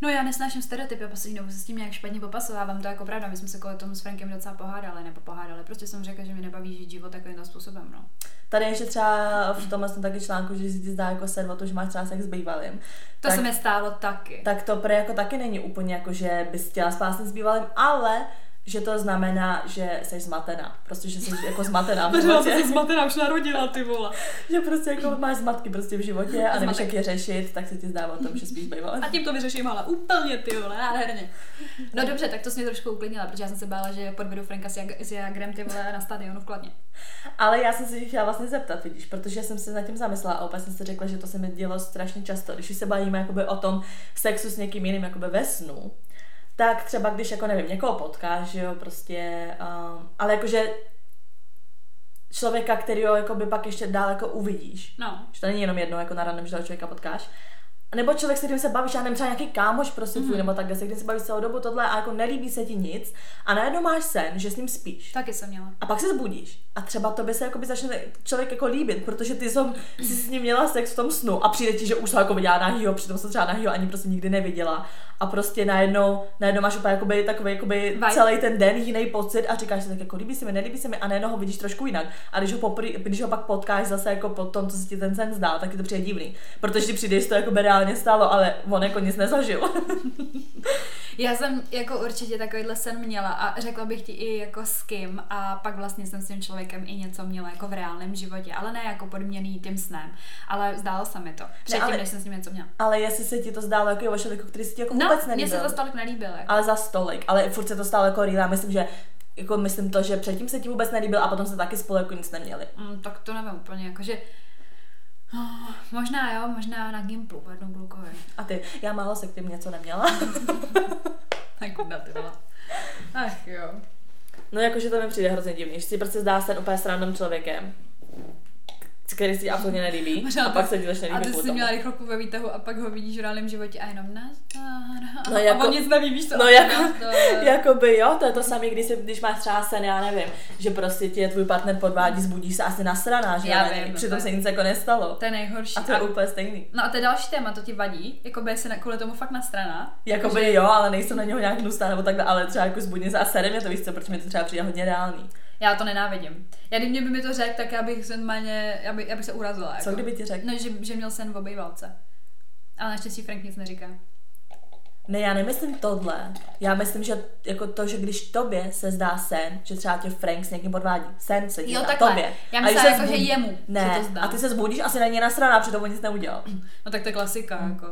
No já nesnáším stereotypy a poslední dobu se s tím nějak špatně popasovávám, to jako pravda, my jsme se kvůli tomu s Frankem docela pohádali, nebo pohádali, prostě jsem řekla, že mi nebaví žít život takovým způsobem, no.
Tady ještě třeba v tomhle tom taky článku, že si ti zdá jako o to, že máš třeba sex s bývalým.
To
tak,
se mi stálo taky.
tak to pre jako taky není úplně jako, že bys chtěla spát s bývalým, ale že to znamená, že jsi zmatená. Prostě, že jsi jako zmatená v životě.
zmatená už narodila, ty vole.
že prostě jako máš zmatky prostě v životě a nevíš, jak je řešit, tak se ti zdá o tom, že spíš bývalým.
A tím to vyřeším, ale úplně ty vole, nádherně. No dobře, tak to jsi mě trošku uklidnila, protože já jsem se bála, že podvedu Franka s, Jag- s Jagrem ty vole na stadionu v Kladně.
Ale já jsem se tě chtěla vlastně zeptat, vidíš, protože jsem se nad tím zamyslela a opět jsem si řekla, že to se mi dělo strašně často, když se bavíme jakoby o tom sexu s někým jiným jakoby ve snu, tak třeba když jako nevím, někoho potkáš, že jo, prostě, um, ale jakože člověka, kterýho jakoby pak ještě dál jako uvidíš,
No.
že to není jenom jednou jako na random, že toho člověka potkáš, nebo člověk, s kterým se bavíš, já nevím, třeba nějaký kámoš prostě tvůj, nebo takhle, se kterým se bavíš celou dobu tohle a jako nelíbí se ti nic a najednou máš sen, že s ním spíš.
Taky jsem měla.
A pak se zbudíš a třeba to by se jakoby začne člověk jako líbit, protože ty jsem, jsi s ním měla sex v tom snu a přijde ti, že už se jako viděla nahýho, přitom se třeba nahýho ani prostě nikdy neviděla a prostě najednou, najednou máš úplně jakoby, takový jakoby celý ten den jiný pocit a říkáš si tak jako líbí se mi, nelíbí se mi a najednou ho vidíš trošku jinak. A když ho, poprý, když ho pak potkáš zase jako po tom, co se ti ten sen zdá, tak je to přijde divný. Protože ti přijde, že to jako by reálně stalo, ale on jako nic nezažil.
Já jsem jako určitě takovýhle sen měla a řekla bych ti i jako s kým a pak vlastně jsem s tím člověkem i něco měla jako v reálném životě, ale ne jako podměný tím snem, ale zdálo se mi to. Předtím,
ale-
než jsem s ním něco měla.
ale jestli se ti to zdálo jako o člověku, který si ti jako
No,
vůbec
mně
nelíbil.
se to tolik nelíbilo. Jako.
ale za stolik, ale furt se to stalo jako. Já myslím, že jako myslím to, že předtím se ti vůbec nelíbil a potom se taky spolu jako nic neměli.
Mm, tak to nevím úplně, jakože Oh, možná jo, možná na Gimplu, jednou glukový.
A ty, já málo se k tím něco neměla.
Tak kuda ty vole. Ach jo.
No jakože to mi přijde hrozně divný, že si prostě zdá se úplně s random člověkem, který si ti absolutně nelíbí
Možná
a pak se ti začne
A ty jsi měla rychlovku ve výtahu a pak ho vidíš v reálném životě a jenom nás.
No
a
jako-
on nic neví, víš to.
No jako, jakoby jo, to je to samé, když, když máš třeba sen, já nevím, že prostě je tvůj partner podvádí, zbudíš se asi nasraná, že
Já
jo,
vím,
přitom
to
se
je-
nic jako nestalo.
To je nejhorší.
A to je úplně stejný.
No a to je další téma, to ti vadí, jako by se na- kvůli tomu fakt na strana.
Jakoby jo, ale nejsem na něho nějak hnusná nebo takhle, ale třeba jako zbudně se a sere mě to víš co, protože mi to třeba přijde hodně reálný.
Já to nenávidím. Já kdyby mi to řekl, tak já bych se normálně, já, by, já bych se urazila. Jako.
Co kdyby ti řekl?
No, že, že měl sen v obejvalce. Ale naštěstí Frank nic neříká.
Ne, já nemyslím tohle. Já myslím, že jako to, že když tobě se zdá sen, že třeba tě Frank s někým podvádí. Sen se
Jo, takhle.
tobě.
Já
A
myslím, jako, že jemu
Ne,
se to zdá.
a ty se zbudíš asi na něj nasraná, přitom on nic neudělal.
No tak to je klasika, jako.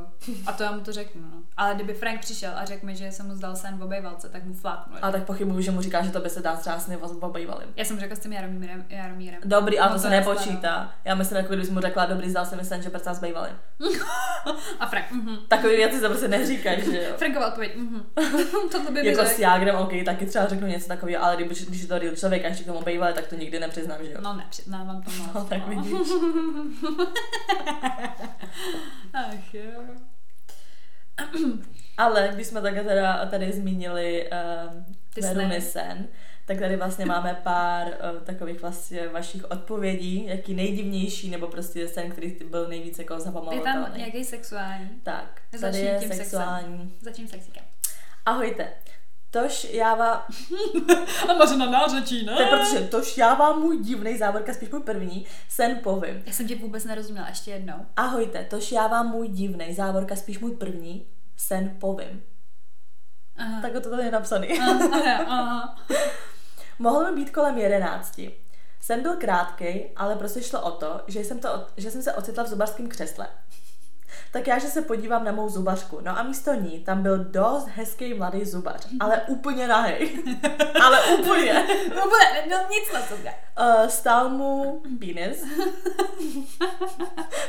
A to já mu to řeknu, no. Ale kdyby Frank přišel a řekl mi, že se mu zdal sen v obejvalce, tak mu fláknu.
A tak pochybuju, že mu říká, že to by se dá třeba sny obejvalým.
Já jsem řekla s tím Jaromírem. Jaromírem.
Dobrý, ale
No
to se nepočítá. Já myslím, jako když mu řekla, dobrý, zdal se mi sen, že prcá s.
A Frank, mhm.
Takové věci se prostě neříkají, že jo.
Frankova odpověď, mhm. Tohle by
Jako s. Jágrem, ok, taky třeba řeknu něco takového, ale když, když je to real člověk a ještě k tomu bejvali, tak to nikdy nepřiznám, že jo.
No ne, přiznávám to moc.
No, tak vidíš.
Ach jo.
Ale když jsme také teda tady zmínili um,
Ty
Veruny
sny.
sen, tak tady vlastně máme pár uh, takových vlastně vašich odpovědí, jaký nejdivnější, nebo prostě sen, který byl nejvíce jako
Je tam nějaký sexuální.
Tak, tady
Začni
je
tím sexem.
sexuální.
Začím sexíkem.
Ahojte. Tož já vám,
A Mařena nářečí, ne?
to je protože tož já vám můj divný závorka, spíš můj první, sen povím.
Já jsem tě vůbec nerozuměla, ještě jednou.
Ahojte, tož já vám můj divný závorka, spíš můj první, sen povím.
Aha.
Tak to tady je napsaný.
Aha, aha.
Mohl mi být kolem jedenácti. Sen byl krátký, ale prostě šlo o to, že jsem, to, že jsem se ocitla v zubařském křesle. Tak já, že se podívám na mou zubařku. No a místo ní tam byl dost hezký mladý zubař, ale úplně nahej. ale úplně.
Vůbec, no nic na sobě.
Uh, stál mu penis.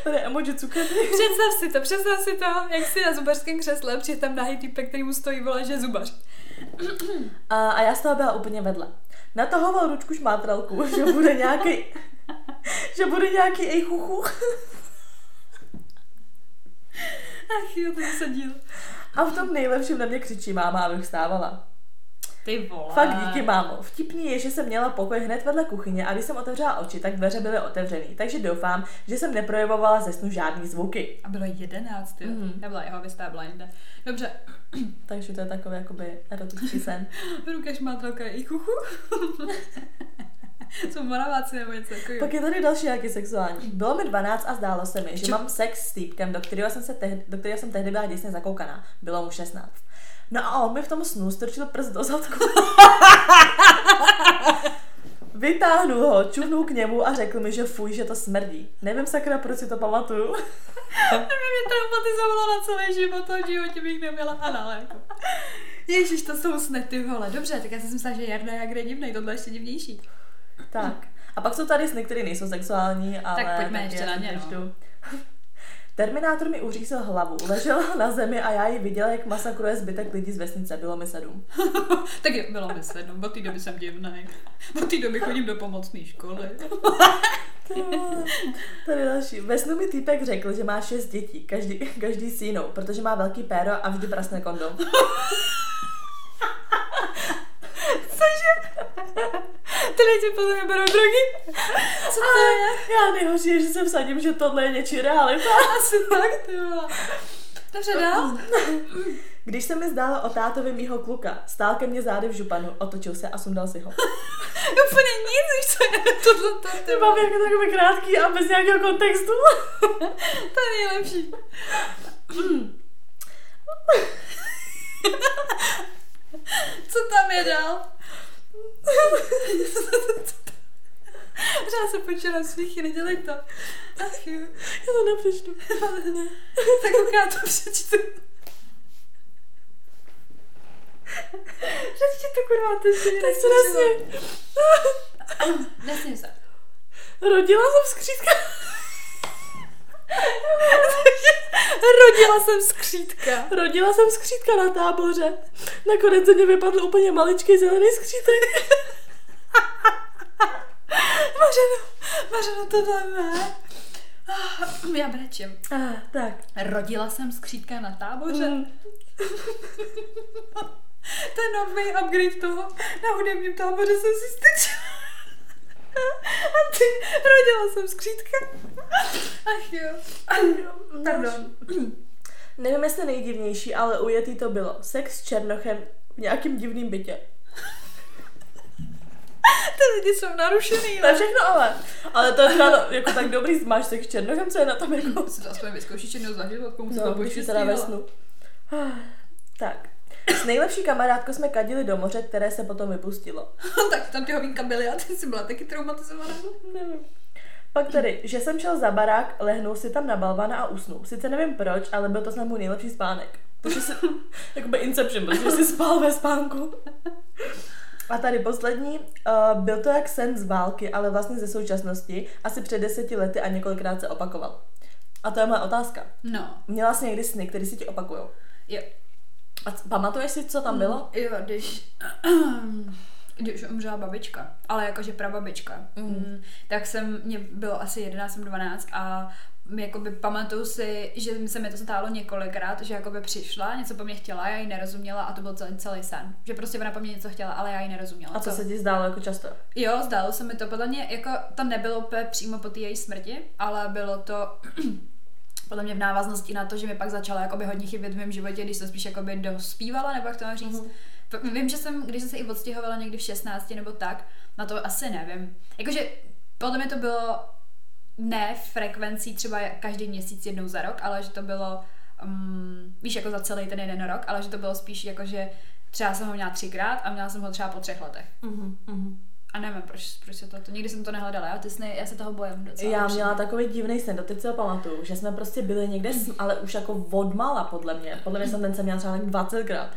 Tady je emoji cukrný.
Představ si to, představ si to, jak si na zubařském křesle, přijde tam nahý týpek, který mu stojí, vole, že zubař.
A, a já z toho byla úplně vedle. Natahoval ručku šmátralku, že bude nějaký, že bude nějaký ejchuchu.
Ach jo, to je sadil.
A v tom nejlepším na mě křičí máma, abych vstávala.
Ty vole.
Fakt díky, mámo. Vtipný je, že jsem měla pokoj hned vedle kuchyně a když jsem otevřela oči, tak dveře byly otevřený. Takže doufám, že jsem neprojevovala ze snu žádný zvuky.
A bylo jedenáct, jo.
Mhm.
Já byla jeho vystá, byla jinde. Dobře,
Takže to je takový jakoby erotický sen.
ruka šmátralka i chuchu. Jsou moraváci nebo něco takového.
Pak je tady další nějaký sexuální. Bylo mi 12 a zdálo se mi, že
Čo-
mám sex s týpkem, do kterého jsem, se tehdy, do kterého jsem tehdy byla děsně zakoukaná. Bylo mu 16. No a on mi v tom snu strčil prst do zadku. Vytáhnul ho, čuhnul k němu a řekl mi, že fuj, že to smrdí. Nevím sakra, proč si to pamatuju.
mě traumatizovala na celý život, toho životě bych neměla anal, jako. Ježíš, to jsou sny, ty vole. Dobře, tak já jsem si myslela, že Jarda jak je divnej, tohle je ještě divnější.
Tak. A pak jsou tady sny, které nejsou sexuální, ale...
pojďme
taky
ještě na ně, no.
Terminátor mi uřízl hlavu, ležela na zemi a já ji viděla, jak masakruje zbytek lidí z vesnice. Bylo mi sedm.
tak jo, bylo mi sedm, od té doby jsem divnej. Od té doby chodím do pomocné školy.
Tady další. Ve snu mi týpek řekl, že má šest dětí, každý, každý s jinou, protože má velký péro a vždy prasne kondom.
Ty lidi podle mě berou drogy. Co to je?
Já nejhorší je, že se vsadím, že tohle je něčí realita.
Asi tak, ty. Dobře, dál.
Když se mi zdálo o tátovi mýho kluka, stál ke mně zády v županu, otočil se a sundal si ho.
Úplně nic, víš co je tohle, to, ty
Ty mám jako takový krátký a bez nějakého kontextu.
To je nejlepší. Co tam je dál? Pořád se počítám smíchy, nedělej to. Ach jo.
Já to nepřečtu.
Tak já to přečtu. Přečti to kurva, ty si
Tak se nesmí.
Nesmím se.
Rodila jsem skřítka.
Rodila jsem skřítka.
Rodila jsem skřítka na táboře. Nakonec ze mě vypadl úplně maličký zelený skřítek.
Mařeno, Mařeno, tohle ne. Ah, Já brečím.
Ah, tak.
Rodila jsem skřítka na táboře.
Mm.
To je nový upgrade toho. Na hudebním táboře jsem si strčila. A ty, rodila jsem skřítka. Ach jo. Pardon.
Nevím, jestli nejdivnější, ale ujetý to bylo. Sex s Černochem v nějakým divným bytě.
Ty lidi jsou narušený.
To je všechno ale. Ale to je třeba jako tak dobrý, máš sex s Černochem, co je na tom jako...
Si to aspoň vyzkoušíš jednou za život, komu se
No,
to
teda ve snu. Ah. Tak. S nejlepší kamarádkou jsme kadili do moře, které se potom vypustilo.
tak tam ty hovínka byly a ty jsi byla taky traumatizovaná.
Nevím. Pak tady, že jsem šel za barák, lehnul si tam na balvana a usnul. Sice nevím proč, ale byl to snad můj nejlepší spánek. Takže si, jakoby Inception, protože jsi spal ve spánku. A tady poslední, uh, byl to jak sen z války, ale vlastně ze současnosti, asi před deseti lety a několikrát se opakoval. A to je moje otázka.
No.
Měla jsi někdy sny, které si ti opakujou?
Jo.
A pamatuješ si, co tam bylo?
Jo, když... Když umřela babička, ale jakože prababička,
Mm.
mm. tak jsem, mě bylo asi 11 jsem 12 a jakoby pamatuju si, že se mi to stálo několikrát, že jakoby přišla, něco po mně chtěla, já jí nerozuměla a to byl celý, celý sen. Že prostě ona po mně něco chtěla, ale já jí nerozuměla.
A co se ti zdálo jako často?
Jo, zdálo se mi to, podle mě, jako to nebylo přímo po té její smrti, ale bylo to podle mě v návaznosti na to, že mi pak začala jakoby hodně chybět v mém životě, když jsem spíš jakoby dospívala, nebo jak to mám říct.
Mhm.
Mm-hmm. Vím, že jsem, když jsem se i odstěhovala někdy v 16 nebo tak, na to asi nevím. Jakože podle mě to bylo ne frekvencí třeba každý měsíc jednou za rok, ale že to bylo, um, víš, jako za celý ten jeden rok, ale že to bylo spíš jako, že třeba jsem ho měla třikrát a měla jsem ho třeba po třech letech.
Mhm, mhm.
A nevím, proč, proč se to, to, nikdy jsem to nehledala, já, ty sny, já se toho bojím docela.
Já
upřímně.
měla takový divný sen, doteď si ho pamatuju, že jsme prostě byli někde, ale už jako odmala podle mě. Podle mě jsem ten sen měla třeba tak 20krát.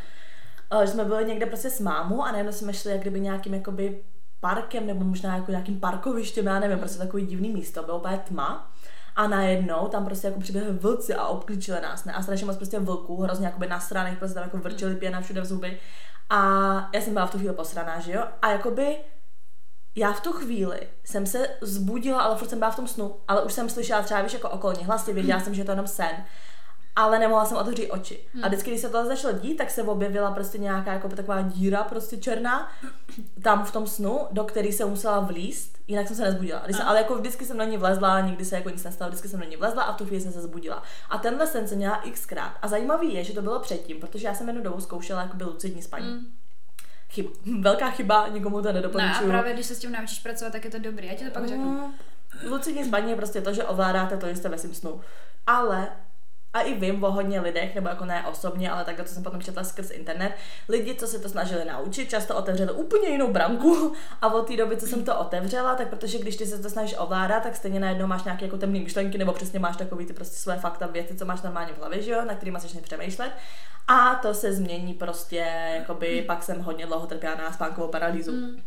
Eh, Že jsme byli někde prostě s mámou a najednou jsme šli jak kdyby nějakým jakoby parkem nebo možná jako nějakým parkovištěm, já nevím, prostě takový divný místo, bylo úplně tma. A najednou tam prostě jako přiběhli vlci a obklíčili nás, ne? A strašně moc prostě vlků, hrozně jakoby nasraných, prostě tam jako vrčeli pěna všude v zuby. A já jsem byla v tu chvíli posraná, že jo? A jakoby já v tu chvíli jsem se zbudila, ale furt jsem byla v tom snu, ale už jsem slyšela třeba, víš, jako okolní hlasy, věděla jsem, že je to jenom sen, ale nemohla jsem otevřít oči. A vždycky, když se to začalo dít, tak se objevila prostě nějaká jako taková díra prostě černá tam v tom snu, do který se musela vlíst, jinak jsem se nezbudila. Když jsem, ale jako vždycky jsem na ní vlezla, nikdy se jako nic nestalo, vždycky jsem na ní vlezla a v tu chvíli jsem se zbudila. A tenhle sen jsem měla xkrát. A zajímavý je, že to bylo předtím, protože já jsem jednu dobu zkoušela jakoby lucidní spaní.
Mm.
Chyba. Velká chyba, nikomu to
Ne, a
nedoporučuju.
právě když se s tím naučíš pracovat, tak je to dobrý, já ti to pak řeknu.
Mm, Lucidní spaní je prostě to, že ovládáte to, že jste ve snu. Ale a i vím o hodně lidech, nebo jako ne osobně, ale takhle, co jsem potom četla skrz internet, lidi, co se to snažili naučit, často otevřeli úplně jinou branku a od té doby, co jsem to otevřela, tak protože když ty se to snažíš ovládat, tak stejně najednou máš nějaké jako temné myšlenky, nebo přesně máš takový ty prostě své fakta, věci, co máš normálně v hlavě, že jo, na kterými začneš přemýšlet. A to se změní prostě, jakoby pak jsem hodně dlouho trpěla na spánkovou paralýzu.
Mm.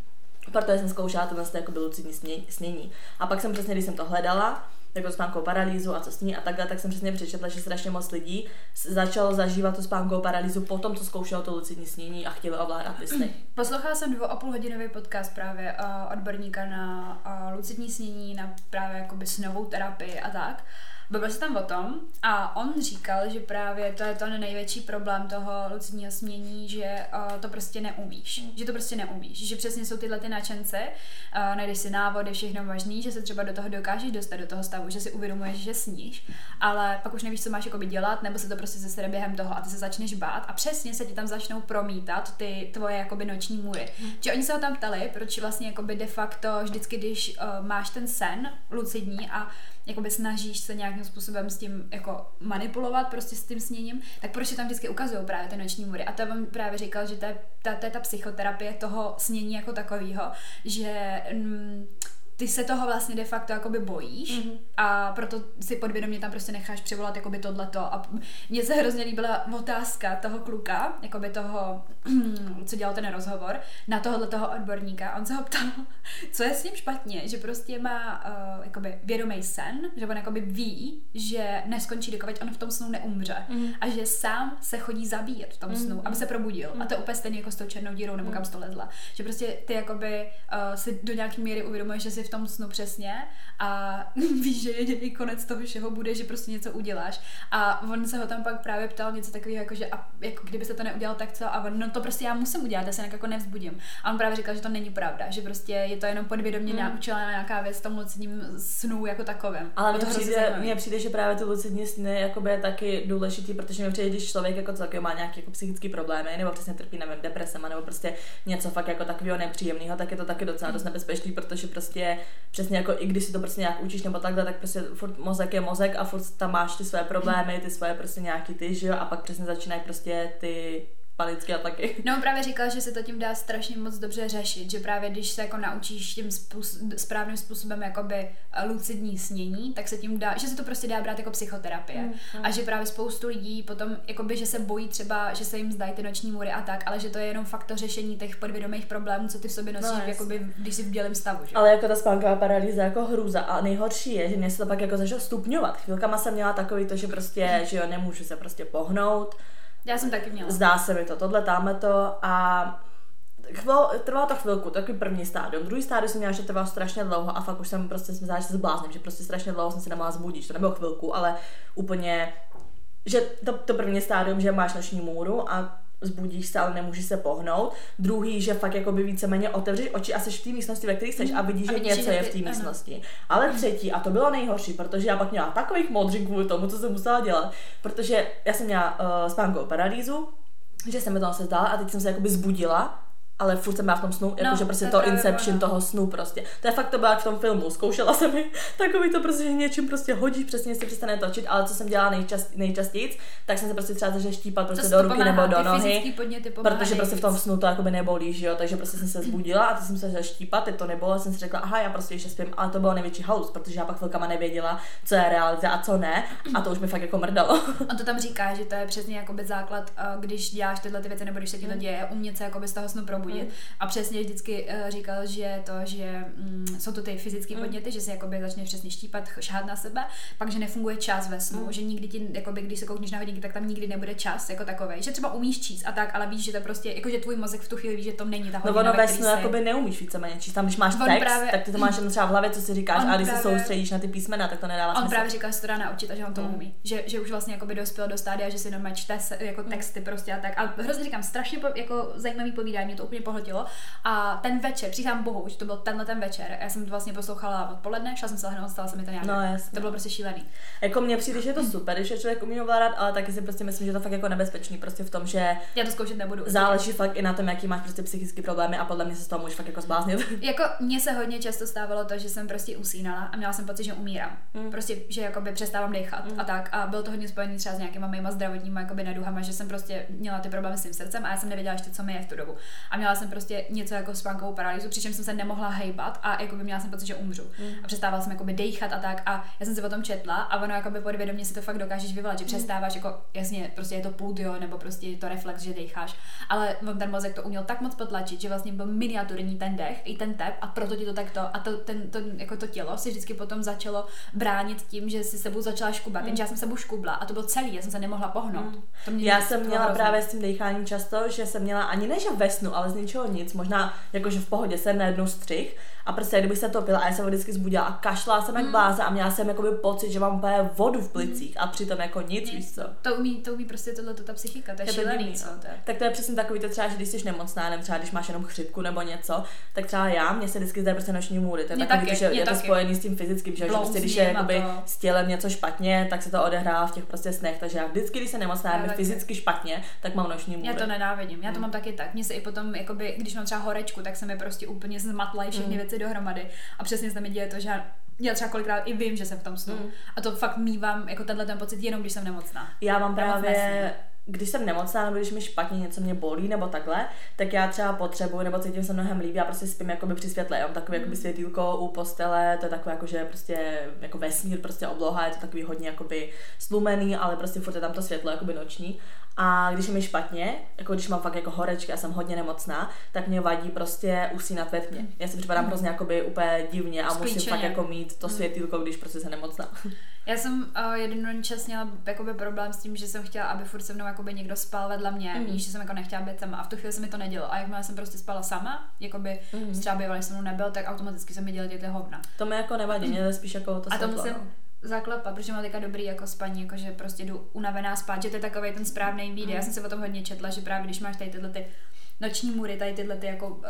Protože jsem zkoušela tohle jako lucidní sně- snění. A pak jsem přesně, když jsem to hledala, jako spánkovou paralýzu a co sní a takhle, tak jsem přesně přečetla, že strašně moc lidí s- začalo zažívat tu spánkovou paralýzu po tom, co zkoušelo to lucidní snění a chtěli ovládat ty sny.
Poslouchala jsem dvou a půl hodinový podcast právě uh, odborníka na uh, lucidní snění, na právě jakoby snovou terapii a tak. Bavil se tam o tom a on říkal, že právě to je ten největší problém toho lucidního smění, že uh, to prostě neumíš. Že to prostě neumíš. Že přesně jsou tyhle ty načence, uh, najdeš si návody, všechno možný, že se třeba do toho dokážeš dostat do toho stavu, že si uvědomuješ, že sníš, ale pak už nevíš, co máš jakoby dělat, nebo se to prostě zase během toho a ty se začneš bát a přesně se ti tam začnou promítat ty tvoje jakoby noční můry. Že oni se ho tam ptali, proč vlastně jakoby de facto vždycky, když uh, máš ten sen lucidní a jakoby snažíš se nějakým způsobem s tím jako manipulovat prostě s tím sněním, tak proč se tam vždycky ukazují právě ty noční můry. A to on právě říkal, že to je ta, je ta psychoterapie toho snění jako takového, že mm, ty se toho vlastně de facto jakoby bojíš
Mhm.
a proto si podvědomě tam prostě necháš přivolat jakoby tohleto a mně se hrozně líbila otázka toho kluka, jakoby toho, co dělal ten rozhovor, na tohohle toho odborníka. On se ho ptal, co je s ním špatně, že prostě má uh, jakoby vědomý sen, že on jakoby ví, že neskončí, dokud on v tom snu neumře
Mhm.
a že sám se chodí zabíjet v tom snu, aby se probudil. A to je úplně stejně jako s tou černou dírou nebo kam jsi to lezla. Že prostě ty jakoby uh, si do nějaké míry uvědomuješ, že jsi v tom snu přesně a víš, že jediný konec toho všeho bude, že prostě něco uděláš. A on se ho tam pak právě ptal něco takového, jako že a, jako kdyby se to neudělal, tak co? A on, no to prostě já musím udělat, já se jinak jako nevzbudím. A on právě říkal, že to není pravda, že prostě je to jenom podvědomě
Mm.
naučila nějaká věc v tom lucidním snu jako takovém.
Ale mně
to
přijde, mně přijde, že právě ty lucidní sny jakoby je taky důležitý, protože mi přijde, když člověk jako celkem má nějaké jako psychické problémy, nebo přesně trpí nevím, depresema, nebo prostě něco fakt jako takového nepříjemného, tak je to taky docela dost nebezpečný, protože prostě přesně jako i když si to prostě nějak učíš nebo takhle, tak prostě furt mozek je mozek a furt tam máš ty své problémy, ty svoje prostě nějaký ty, že jo, a pak přesně začínají prostě ty panické ataky.
No právě říkal, že se to tím dá strašně moc dobře řešit, že právě když se jako naučíš tím způsob, správným způsobem jakoby eh, lucidní snění, tak se tím dá, že se to prostě dá brát jako psychoterapie. Mm, mm. A že právě spoustu lidí potom, jakoby, že se bojí třeba, že se jim zdají ty noční můry a tak, ale že to je jenom fakt to řešení těch podvědomých problémů, co ty v sobě nosíš, no, jakoby, když jsi v dělém stavu. Že?
Ale jako ta spánková paralýza jako hrůza a nejhorší je, že mě se to pak jako začalo stupňovat. Chvilkama jsem měla takový to, že prostě, že jo, nemůžu se prostě pohnout,
já jsem taky měla.
Zdá se mi to, tohle, táme to a chvíl, trvalo to chvilku, takový první stádium. Druhý stádium jsem měla, že trvalo strašně dlouho a fakt už jsem prostě jsem že se zblázním, že prostě strašně dlouho jsem se nemohla zbudit, to nebylo chvilku, ale úplně, že to, to první stádium, že máš noční můru a zbudíš se, ale nemůžeš se pohnout. Druhý, že fakt jako by víceméně otevřeš oči a jsi v té místnosti, ve které jsi a vidíš, že něco je v té místnosti. Ale třetí, a to bylo nejhorší, protože já pak měla takových modřin kvůli tomu, co jsem musela dělat, protože já jsem měla uh, spánkovou paralýzu, že jsem mi to se zdala a teď jsem se jakoby zbudila ale furt jsem byla v tom snu, no, jakože prostě to, to Inception toho snu prostě. To je fakt to bylo jak v tom filmu, zkoušela jsem mi takový to prostě, že něčím prostě hodíš, přesně si přestane točit, ale co jsem dělala nejčast, nejčastěji, tak jsem se prostě třeba začala štípat prostě do ruky
pomáhá,
nebo do nohy, protože prostě
v
tom snu to jakoby nebolí, že jo, takže prostě jsem se zbudila a teď jsem se začala štípat, teď to nebylo, jsem si řekla, aha, já prostě ještě spím, ale to bylo největší halus, protože já pak chvilkama nevěděla, co je realita a co ne, a to už mi fakt jako mrdalo.
On to tam říká, že to je přesně jakoby základ, eh, když děláš tyhle ty věci nebo když se ti to mm. děje, umět se jakoby z toho snu probudit. Mm. A přesně vždycky uh, říkal, že to, že mm, jsou to ty fyzické mm. podněty, že se jakoby začne přesně štípat, šát na sebe, pak, že nefunguje čas ve snu, mm. že nikdy ti, jakoby, když se koukneš na hodinky, tak tam nikdy nebude čas jako takový. Že třeba umíš číst a tak, ale víš, že to prostě, jako že tvůj mozek v tu chvíli ví, že to není ta
hodina. No ono ve snu jakoby neumíš víceméně číst. Tam, když máš on text, právě, tak ty to máš třeba v hlavě, co si říkáš, a když právě, se soustředíš na ty písmena, tak to nedává
on smysl. On právě říkal, že to dá naučit a že on to mm. umí. Že, že už vlastně jakoby dospěl do stádia, že si normálně čte jako mm. texty prostě a tak. A hrozně říkám, strašně po, jako zajímavý povídání, to úplně pohltilo. A ten večer, přísám bohu, že to byl tenhle ten večer, já jsem to vlastně poslouchala odpoledne, šla jsem se lehnout, stala se mi to nějak.
No, jasně.
To bylo prostě šílený.
Jako mně přijde, že je to super, když je člověk umí ovládat, ale taky si prostě myslím, že to fakt jako nebezpečný, prostě v tom, že
já to zkoušet nebudu.
Záleží fakt i na tom, jaký máš prostě psychické problémy a podle mě se z toho můžeš fakt jako zbláznit.
jako mně se hodně často stávalo to, že jsem prostě usínala a měla jsem pocit, že umírám. Mm. Prostě, že jakoby přestávám dechat mm. a tak. A bylo to hodně spojené třeba s nějakýma mýma zdravotníma jakoby neduhama, že jsem prostě měla ty problémy s tím srdcem a já jsem nevěděla ještě, co mi je v tu dobu. A měla jsem prostě něco jako spánkovou paralýzu, přičemž jsem se nemohla hejbat a jako by měla jsem pocit, že umřu. Mm. A přestávala jsem jako by dechat a tak a já jsem se o tom četla a ono jako by podvědomě si to fakt dokážeš vyvolat, že mm. přestáváš jako jasně, prostě je to půd, jo, nebo prostě je to reflex, že decháš, ale on ten mozek to uměl tak moc potlačit, že vlastně byl miniaturní ten dech i ten tep a proto ti to takto a to, ten, to, jako to tělo si vždycky potom začalo bránit tím, že si sebou začala škubat, mm. já jsem sebou škubla a to bylo celý, já jsem se nemohla pohnout. Mm.
To mě já jsem měla hrozný. právě s tím decháním často, že jsem měla ani ne, že ve snu, ale z ničeho nic, možná jakože v pohodě jsem najednou střih a prostě kdybych se topila a já jsem vždycky zbudila a kašla jsem jak mm. bláze a měla jsem jakoby pocit, že mám úplně vodu v plicích a přitom jako nic, víš co.
To umí, to umí prostě tohle, to ta psychika, to je, je šílený, to co? To je.
Tak to je přesně takový to třeba, že když jsi nemocná, nebo třeba když máš jenom chřipku nebo něco, tak třeba já, mě se vždycky zde prostě noční můry. To je takový, taky, to, že je taky. to spojený s tím fyzickým, že, že prostě když je jakoby s tělem něco špatně, tak se to odehrává v těch prostě snech. Takže já vždycky, když se nemocná, mi fyzicky špatně, tak mám noční můry.
Já to nenávidím, já to hmm. mám taky tak. Mně se i potom, jakoby, když mám třeba horečku, tak se mi prostě úplně zmatlají všechny mm. věci dohromady. A přesně se mi děje to, že já třeba kolikrát i vím, že jsem v tom snu. Mm. A to fakt mývám jako tenhle ten pocit jenom, když jsem nemocná.
Já mám právě, když jsem nemocná nebo když mi špatně něco mě bolí nebo takhle, tak já třeba potřebuji nebo cítím se mnohem líbí, já prostě spím jakoby při světle, já mám takový jakoby mm. světýlko u postele, to je takové jako, že prostě jako vesmír, prostě obloha, je to takový hodně jakoby slumený, ale prostě furt je tam to světlo jakoby noční a když je mi špatně, jako když mám fakt jako horečky a jsem hodně nemocná, tak mě vadí prostě usínat ve tmě. Já si připadám mm. hrozně jakoby úplně divně a Sklíčeně. musím fakt jako mít to světýlko, když prostě jsem nemocná.
Já jsem uh, jeden čas měla jakoby problém s tím, že jsem chtěla, aby furt se mnou jakoby někdo spal vedle mě, mm. víš, že jsem jako nechtěla být sama a v tu chvíli se mi to nedělo. A jakmile jsem prostě spala sama, jakoby mm. třeba bývalý se mnou nebyl, tak automaticky se mi dělaly ty hovna.
To mi jako nevadí, mě to spíš jako to
A to musím, no zaklepat, protože mám teďka dobrý jako spaní, jako že prostě jdu unavená spát, že to je takový ten správný výdej. Mm. Já jsem se o tom hodně četla, že právě když máš tady tyhle ty noční můry, tady tyhle ty, jako,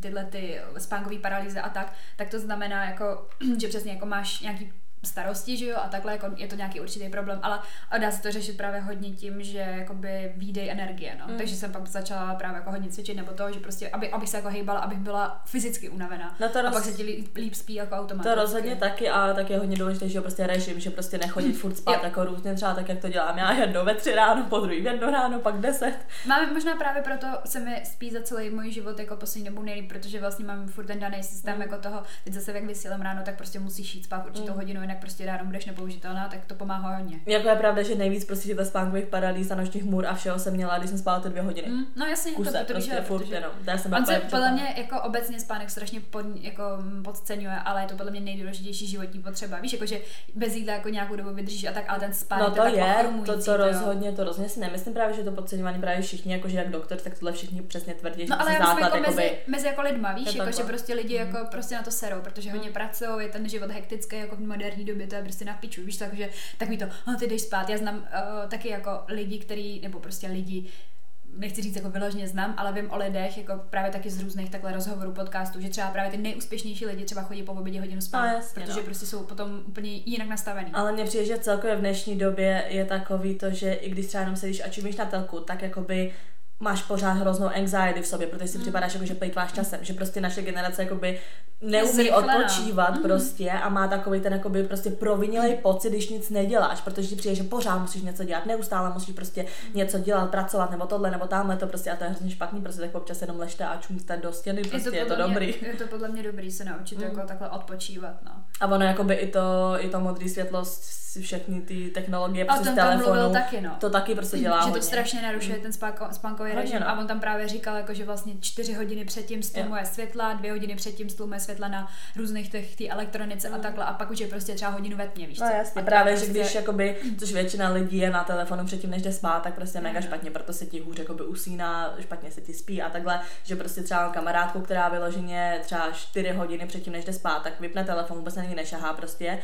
tyhle ty spánkové paralýzy a tak, tak to znamená jako, že přesně jako máš nějaký starosti, že jo, a takhle jako je to nějaký určitý problém, ale dá se to řešit právě hodně tím, že jakoby výdej energie, no. Mm. Takže jsem pak začala právě jako hodně cvičit, nebo to, že prostě, aby, abych se jako hejbala, abych byla fyzicky unavená. No to roz... A pak se ti líp, líp spí jako automaticky.
To rozhodně taky, a tak je hodně důležité, že prostě režim, že prostě nechodit furt spát jako různě, třeba tak, jak to dělám já, jednou ve tři ráno, po druhý jedno ráno, pak deset.
Máme možná právě proto se mi spí za celý můj život jako poslední dobu nejlíp, protože vlastně mám furt ten daný systém mm. jako toho, teď zase jak vysílám ráno, tak prostě musíš jít spát určitou mm. hodinu, jinak prostě ráno budeš nepoužitelná, tak to pomáhá hodně.
Jako je pravda, že nejvíc prostě těchto spánkových paralýz a nočních můr a všeho jsem měla, když jsem spala ty dvě hodiny.
Mm, no jasně,
Kuse,
to,
to, prostě furt protože... jenom. Já jsem
On se podle mě jako obecně spánek strašně pod, jako podceňuje, ale je to podle mě nejdůležitější životní potřeba. Víš, jako že bez jídla jako nějakou dobu vydržíš a tak, ale ten spánek
no to, to je, to, to rozhodně, to rozhodně si nemyslím právě, že to podceňování právě všichni, jako že jak doktor, tak tohle všichni přesně tvrdí, že
no, ale já
základ,
jako mezi, mezi, jako lidma, víš, jako, že prostě lidi mm. jako prostě na to serou, protože hodně mm. pracují, je ten život hektický, jako v moderní době, to je prostě na piču, víš, takže takový to, oh, ty jdeš spát. Já znám uh, taky jako lidi, který, nebo prostě lidi, nechci říct jako vyloženě znám, ale vím o lidech, jako právě taky z různých takhle rozhovorů, podcastů, že třeba právě ty nejúspěšnější lidi třeba chodí po obědě hodinu spát, no, jasně, protože no. prostě jsou potom úplně jinak nastavený.
Ale mně přijde, že celkově v dnešní době je takový to, že i když třeba jenom sedíš a čumíš na telku, tak jakoby máš pořád hroznou anxiety v sobě, protože si mm. připadáš jako, že plýtváš časem, že prostě naše generace jakoby neumí odpočívat mm. prostě a má takový ten jakoby prostě provinilý mm. pocit, když nic neděláš, protože ti přijde, že pořád musíš něco dělat, neustále musíš prostě něco dělat, pracovat nebo tohle nebo tamhle to prostě a to je hrozně špatný, prostě tak občas jenom ležte a čumíte do stěny, prostě je to, je to
mě,
dobrý.
Je to podle mě dobrý se naučit mm. jako takhle odpočívat, no.
A ono jakoby i to, i to modrý světlo všechny ty technologie
přes telefonu, taky, no.
to taky prostě dělá
Že
hodně.
to strašně narušuje mm. ten spánko, spánkový režim no. a on tam právě říkal, jako, že vlastně čtyři hodiny předtím stlumuje světla, dvě hodiny předtím stlumuje světla na různých těch ty elektronice mm. a takhle a pak už je prostě třeba hodinu ve tmě, víš
No jasně, a právě, prostě... že když jakoby, což většina lidí je na telefonu předtím, než jde spát, tak prostě mega mm. špatně, proto se ti hůř jakoby usíná, špatně se ti spí a takhle, že prostě třeba kamarádku, která vyloženě třeba 4 hodiny předtím, než jde spát, tak vypne telefon, vůbec na ní nešahá prostě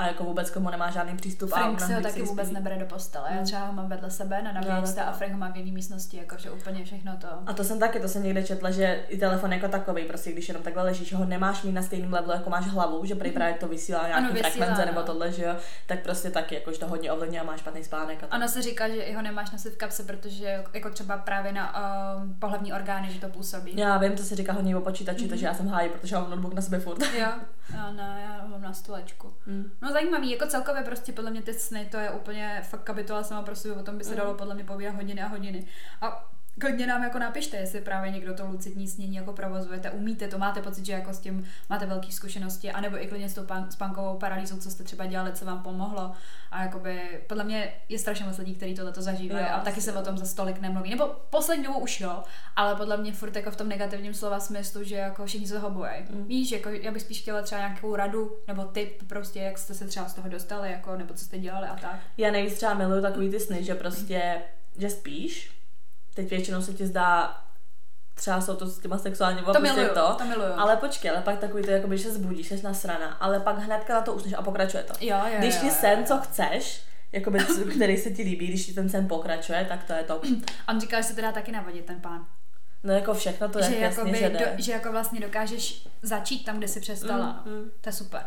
a jako vůbec komu nemá žádný přístup.
Frank a se ho taky vůbec spí. nebere do postele. Já hmm. třeba ho mám vedle sebe na nabíječce a Frank ho má v jiné místnosti, jakože úplně všechno to.
A to jsem taky, to jsem někde četla, že i telefon jako takový, prostě když jenom takhle ležíš, ho nemáš mít na stejném levelu, jako máš hlavu, že prý právě to vysílá nějaký ano, vysílá, frekvence no. nebo tohle, že jo, tak prostě taky, jakož to hodně ovlivňuje a máš špatný spánek. A
Ono se říká, že ho nemáš nosit v kapse, protože jako třeba právě na um, pohlavní orgány, že to působí.
Já vím, to se říká hodně o počítači, mm-hmm. takže já jsem hájí, protože mám notebook na sebe furt.
Jo, já ne, já mám na stolečku. Mm. No zajímavý, jako celkově prostě podle mě ty sny, to je úplně fakt kapitola sama pro sebe, o tom by se mm. dalo podle mě povídat hodiny a hodiny. A Klidně nám jako napište, jestli právě někdo to lucidní snění jako provozujete, umíte to, máte pocit, že jako s tím máte velké zkušenosti, anebo i klidně s tou spánkovou paralýzou, co jste třeba dělali, co vám pomohlo. A jakoby, podle mě je strašně moc lidí, kteří tohle zažívají a taky se o tom za stolik nemluví. Nebo poslední dobou už jo, ale podle mě furt jako v tom negativním slova smyslu, že jako všichni se toho bojí. Mm. Víš, jako já bych spíš chtěla třeba nějakou radu nebo tip prostě, jak jste se třeba z toho dostali, jako, nebo co jste dělali a tak.
Já nejvíc třeba miluju takový ty sny, že prostě, že spíš, teď většinou se ti zdá, třeba jsou to s těma sexuálními
to miluju, to, to miluju.
ale počkej, ale pak takový to, jakoby, že se zbudíš, jsi nasrana, ale pak hnedka na to usneš a pokračuje to.
Jo, jo,
Když
ti
jo, sen, jo. co chceš, jakoby, který se ti líbí, když ti ten sen pokračuje, tak to je to.
On říkal, že se teda taky navodit ten pán.
No jako všechno to je
že,
jasně,
jakoby,
že,
do, že jako vlastně dokážeš začít tam, kde jsi přestala. Mm, mm. To je super.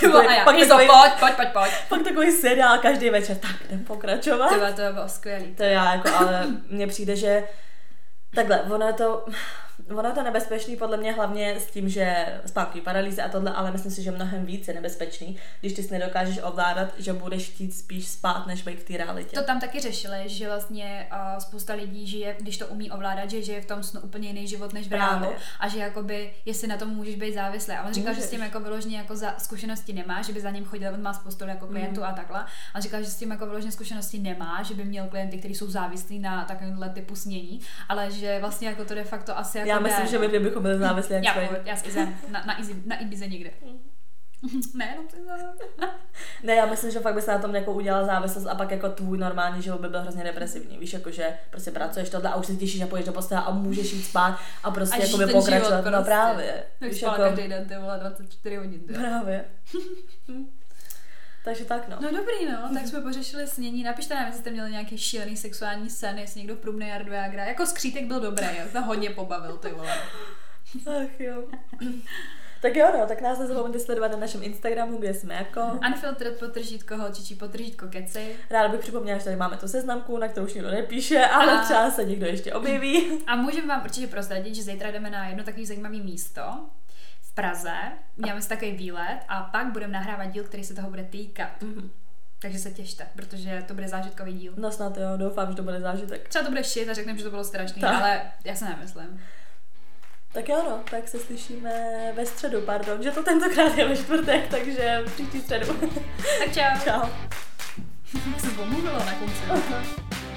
Tyba, a já, pak takový, pojď, pojď, pojď, pojď. Pak takový seriál každý večer, tak jdem pokračovat.
Tyba, to je bylo skvělý.
To já, jako, ale mně přijde, že takhle, ono je to, ono je to nebezpečný podle mě hlavně s tím, že spánkový paralýzy a tohle, ale myslím si, že mnohem víc je nebezpečný, když ty si nedokážeš ovládat, že budeš chtít spíš spát, než být v té realitě.
To tam taky řešili, že vlastně uh, spousta lidí žije, když to umí ovládat, že žije v tom snu úplně jiný život než v reálu a že jakoby, jestli na tom můžeš být závislý. A on říkal, můžeš. že s tím jako vyloženě jako za zkušenosti nemá, že by za ním chodil, on má spoustu jako mhm. klientů mm. a takhle. A říkal, že s tím jako vyloženě zkušenosti nemá, že by měl klienty, kteří jsou závislí na takovémhle typu snění, ale že vlastně jako to de facto asi jako
Já myslím,
ne,
že my bychom byli závislí
jak Já, já skizem, na, na, Izi, na Ibize někde. ne, no ty
Ne, já myslím, že fakt bys na tom jako udělala závislost a pak jako tvůj normální život by byl hrozně depresivní. Víš, jako že prostě pracuješ tohle a už se těšíš, že půjdeš do postele a můžeš jít spát a prostě jako by pokračovat. Život, no
prostě.
právě.
Víš, jako... každý den, ty vole, 24 hodin.
Právě. Takže tak, no.
No dobrý, no, tak jsme pořešili snění. Napište nám, jestli jste měli nějaký šílený sexuální sen, jestli někdo v průbné Jardu Jako skřítek byl dobrý, já to hodně pobavil, ty vole.
Ach jo. Tak jo, no, tak nás nezapomeňte sledovat na našem Instagramu, kde jsme jako.
Unfiltered potržítko holčičí potržítko keci.
Ráda bych připomněla, že tady máme tu seznamku, na kterou už nikdo nepíše, ale
A-
třeba se někdo ještě objeví.
A můžeme vám určitě prozradit, že zítra jdeme na jedno takové zajímavé místo Praze. Uděláme si takový výlet a pak budeme nahrávat díl, který se toho bude týkat.
Mhm.
Takže se těšte, protože to bude zážitkový díl.
No snad jo, doufám, že to bude zážitek.
Třeba to bude shit a řekneme, že to bylo strašný,
Tak.
ale já se nemyslím.
Tak jo, no, tak se slyšíme ve středu, pardon, že to tentokrát je ve čtvrtek, takže příští středu.
Tak čau.
Čau.
Jsem pomluvila na konci.